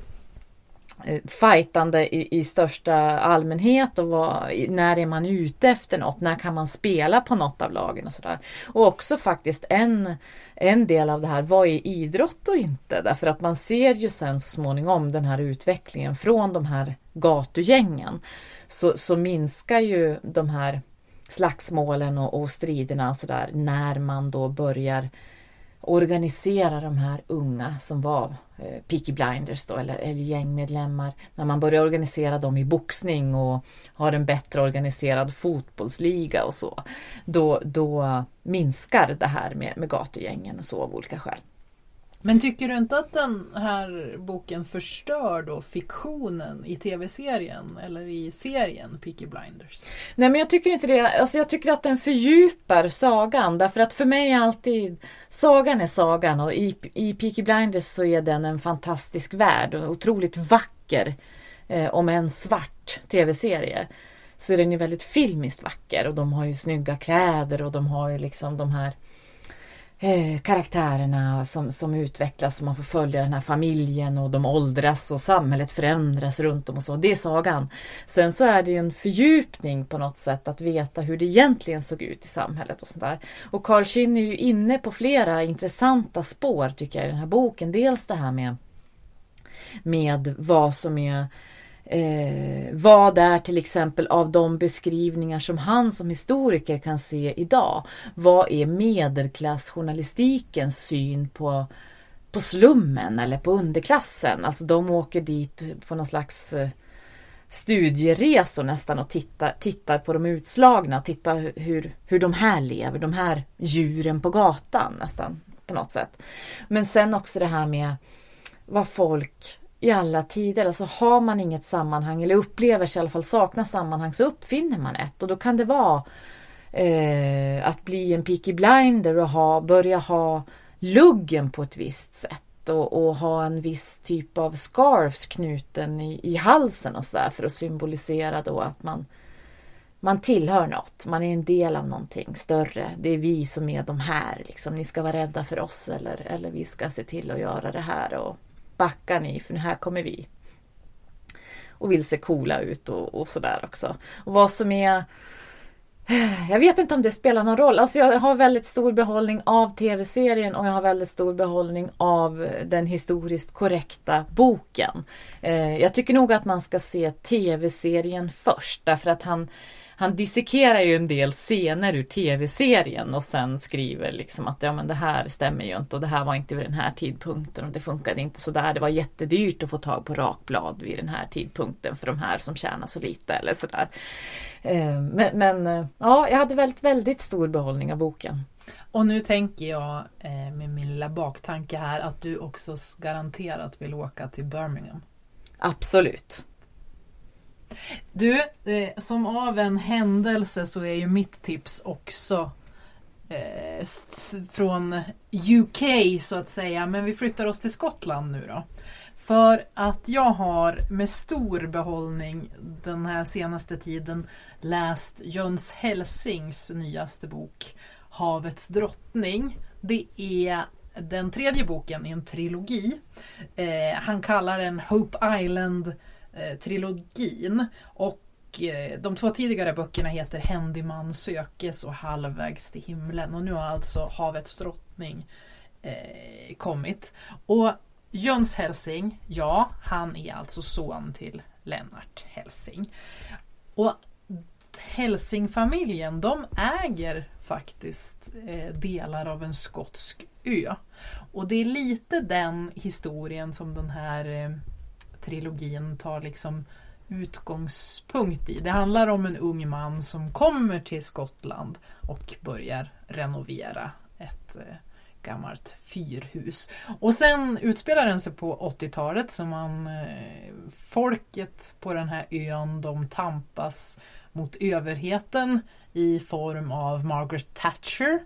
Eh, fightande i, i största allmänhet och vad, när är man ute efter något? När kan man spela på något av lagen och sådär. Och också faktiskt en, en del av det här, vad är idrott och inte? Därför att man ser ju sen så småningom den här utvecklingen från de här gatugängen. Så, så minskar ju de här slagsmålen och, och striderna och sådär när man då börjar organisera de här unga som var eh, Peaky Blinders då, eller, eller gängmedlemmar. När man börjar organisera dem i boxning och har en bättre organiserad fotbollsliga och så. Då, då minskar det här med, med gatugängen och så av olika skäl. Men tycker du inte att den här boken förstör då fiktionen i tv-serien eller i serien Peaky Blinders? Nej men jag tycker inte det. Alltså jag tycker att den fördjupar sagan. Därför att för mig är alltid sagan är sagan och i, i Peaky Blinders så är den en fantastisk värld och otroligt vacker. Eh, om en svart tv-serie. Så är den ju väldigt filmiskt vacker och de har ju snygga kläder och de har ju liksom de här eh, karaktärerna som, som utvecklas och man får följa den här familjen och de åldras och samhället förändras runt om och så. Det är sagan. Sen så är det ju en fördjupning på något sätt att veta hur det egentligen såg ut i samhället och sådär. Och Carl Kinn är ju inne på flera intressanta spår tycker jag i den här boken. Dels det här med med vad som är Eh, vad är till exempel av de beskrivningar som han som historiker kan se idag? Vad är medelklassjournalistikens syn på, på slummen eller på underklassen? Alltså de åker dit på någon slags eh, studieresor nästan och tittar, tittar på de utslagna, tittar hur, hur de här lever, de här djuren på gatan nästan på något sätt. Men sen också det här med vad folk i alla tider. Alltså har man inget sammanhang eller upplever sig i alla fall sakna sammanhang så uppfinner man ett och då kan det vara eh, att bli en Peaky Blinder och ha, börja ha luggen på ett visst sätt och, och ha en viss typ av scarfs knuten i, i halsen och sådär för att symbolisera då att man man tillhör något, man är en del av någonting större. Det är vi som är de här, liksom. ni ska vara rädda för oss eller, eller vi ska se till att göra det här och backa ni för här kommer vi. Och vill se coola ut och, och sådär också. Och vad som är jag vet inte om det spelar någon roll. Alltså jag har väldigt stor behållning av tv-serien och jag har väldigt stor behållning av den historiskt korrekta boken. Eh, jag tycker nog att man ska se tv-serien först därför att han han dissekerar ju en del scener ur tv-serien och sen skriver liksom att ja men det här stämmer ju inte och det här var inte vid den här tidpunkten och det funkade inte så där. Det var jättedyrt att få tag på rakblad vid den här tidpunkten för de här som tjänar så lite eller sådär. Eh, men, men eh, ja, jag hade väldigt, väldigt stor behållning av boken. Och nu tänker jag eh, med min lilla baktanke här att du också garanterat vill åka till Birmingham. Absolut. Du, eh, som av en händelse så är ju mitt tips också eh, från UK så att säga. Men vi flyttar oss till Skottland nu då. För att jag har med stor behållning den här senaste tiden läst Jöns Helsings nyaste bok Havets drottning. Det är den tredje boken i en trilogi. Eh, han kallar den Hope Island Eh, trilogin. Och eh, de två tidigare böckerna heter Händiman sökes och Halvvägs till himlen. Och nu har alltså Havets drottning eh, kommit. Och Jöns Helsing, ja, han är alltså son till Lennart Helsing. Och Helsingfamiljen, de äger faktiskt eh, delar av en skotsk ö. Och det är lite den historien som den här eh, trilogin tar liksom utgångspunkt i. Det handlar om en ung man som kommer till Skottland och börjar renovera ett eh, gammalt fyrhus. Och sen utspelar den sig på 80-talet så man eh, folket på den här ön de tampas mot överheten i form av Margaret Thatcher.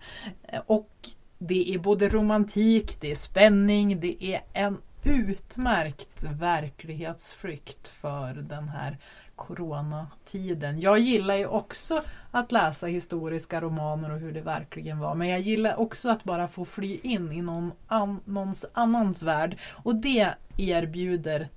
Och det är både romantik, det är spänning, det är en utmärkt verklighetsflykt för den här coronatiden. Jag gillar ju också att läsa historiska romaner och hur det verkligen var. Men jag gillar också att bara få fly in i någon an, någons annans värld. Och det erbjuder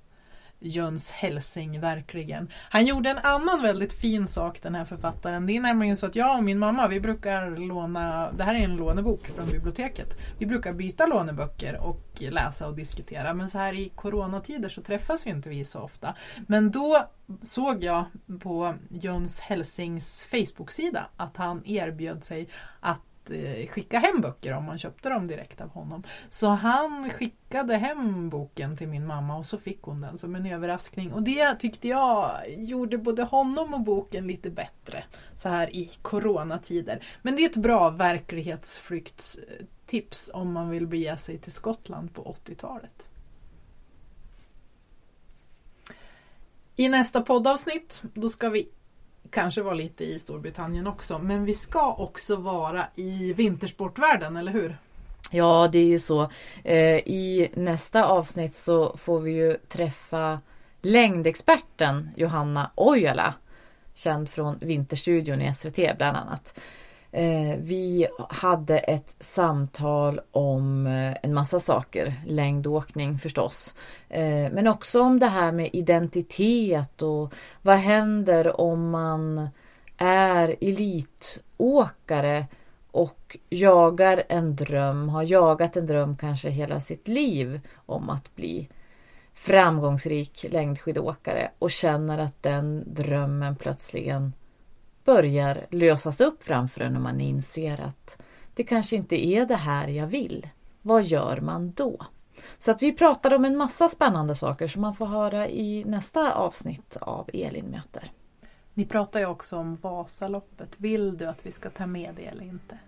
Jöns Helsing verkligen. Han gjorde en annan väldigt fin sak den här författaren. Det är nämligen så att jag och min mamma vi brukar låna, det här är en lånebok från biblioteket. Vi brukar byta låneböcker och läsa och diskutera. Men så här i coronatider så träffas vi inte vi så ofta. Men då såg jag på Jöns Helsings Facebook-sida att han erbjöd sig att att eh, skicka hem böcker om man köpte dem direkt av honom. Så han skickade hem boken till min mamma och så fick hon den som en överraskning. Och det tyckte jag gjorde både honom och boken lite bättre så här i coronatider. Men det är ett bra verklighetsflyktstips om man vill bege sig till Skottland på 80-talet. I nästa poddavsnitt då ska vi kanske vara lite i Storbritannien också men vi ska också vara i vintersportvärlden, eller hur? Ja, det är ju så. Eh, I nästa avsnitt så får vi ju träffa längdexperten Johanna Ojala. Känd från Vinterstudion i SVT bland annat. Eh, vi hade ett samtal om eh, en massa saker, längdåkning förstås. Eh, men också om det här med identitet och vad händer om man är elitåkare och jagar en dröm, har jagat en dröm kanske hela sitt liv om att bli framgångsrik längdskidåkare och känner att den drömmen plötsligen börjar lösas upp framför en när man inser att det kanske inte är det här jag vill. Vad gör man då? Så att vi pratar om en massa spännande saker som man får höra i nästa avsnitt av Elin möter. Ni pratar ju också om Vasaloppet. Vill du att vi ska ta med det eller inte?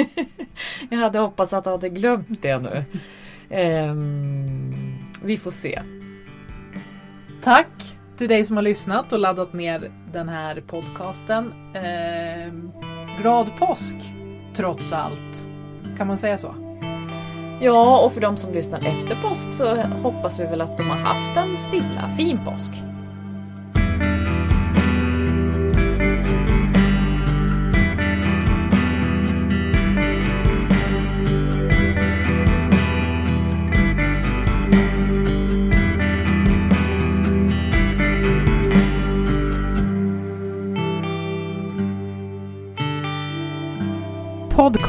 Jag hade hoppats att jag hade glömt det nu. Ehm, vi får se. Tack till dig som har lyssnat och laddat ner den här podcasten. Eh, glad påsk trots allt. Kan man säga så? Ja, och för de som lyssnar efter påsk så hoppas vi väl att de har haft en stilla, fin påsk.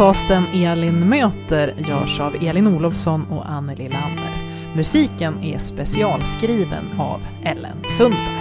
Podcasten Elin möter görs av Elin Olofsson och Anneli Lander. Musiken är specialskriven av Ellen Sundberg.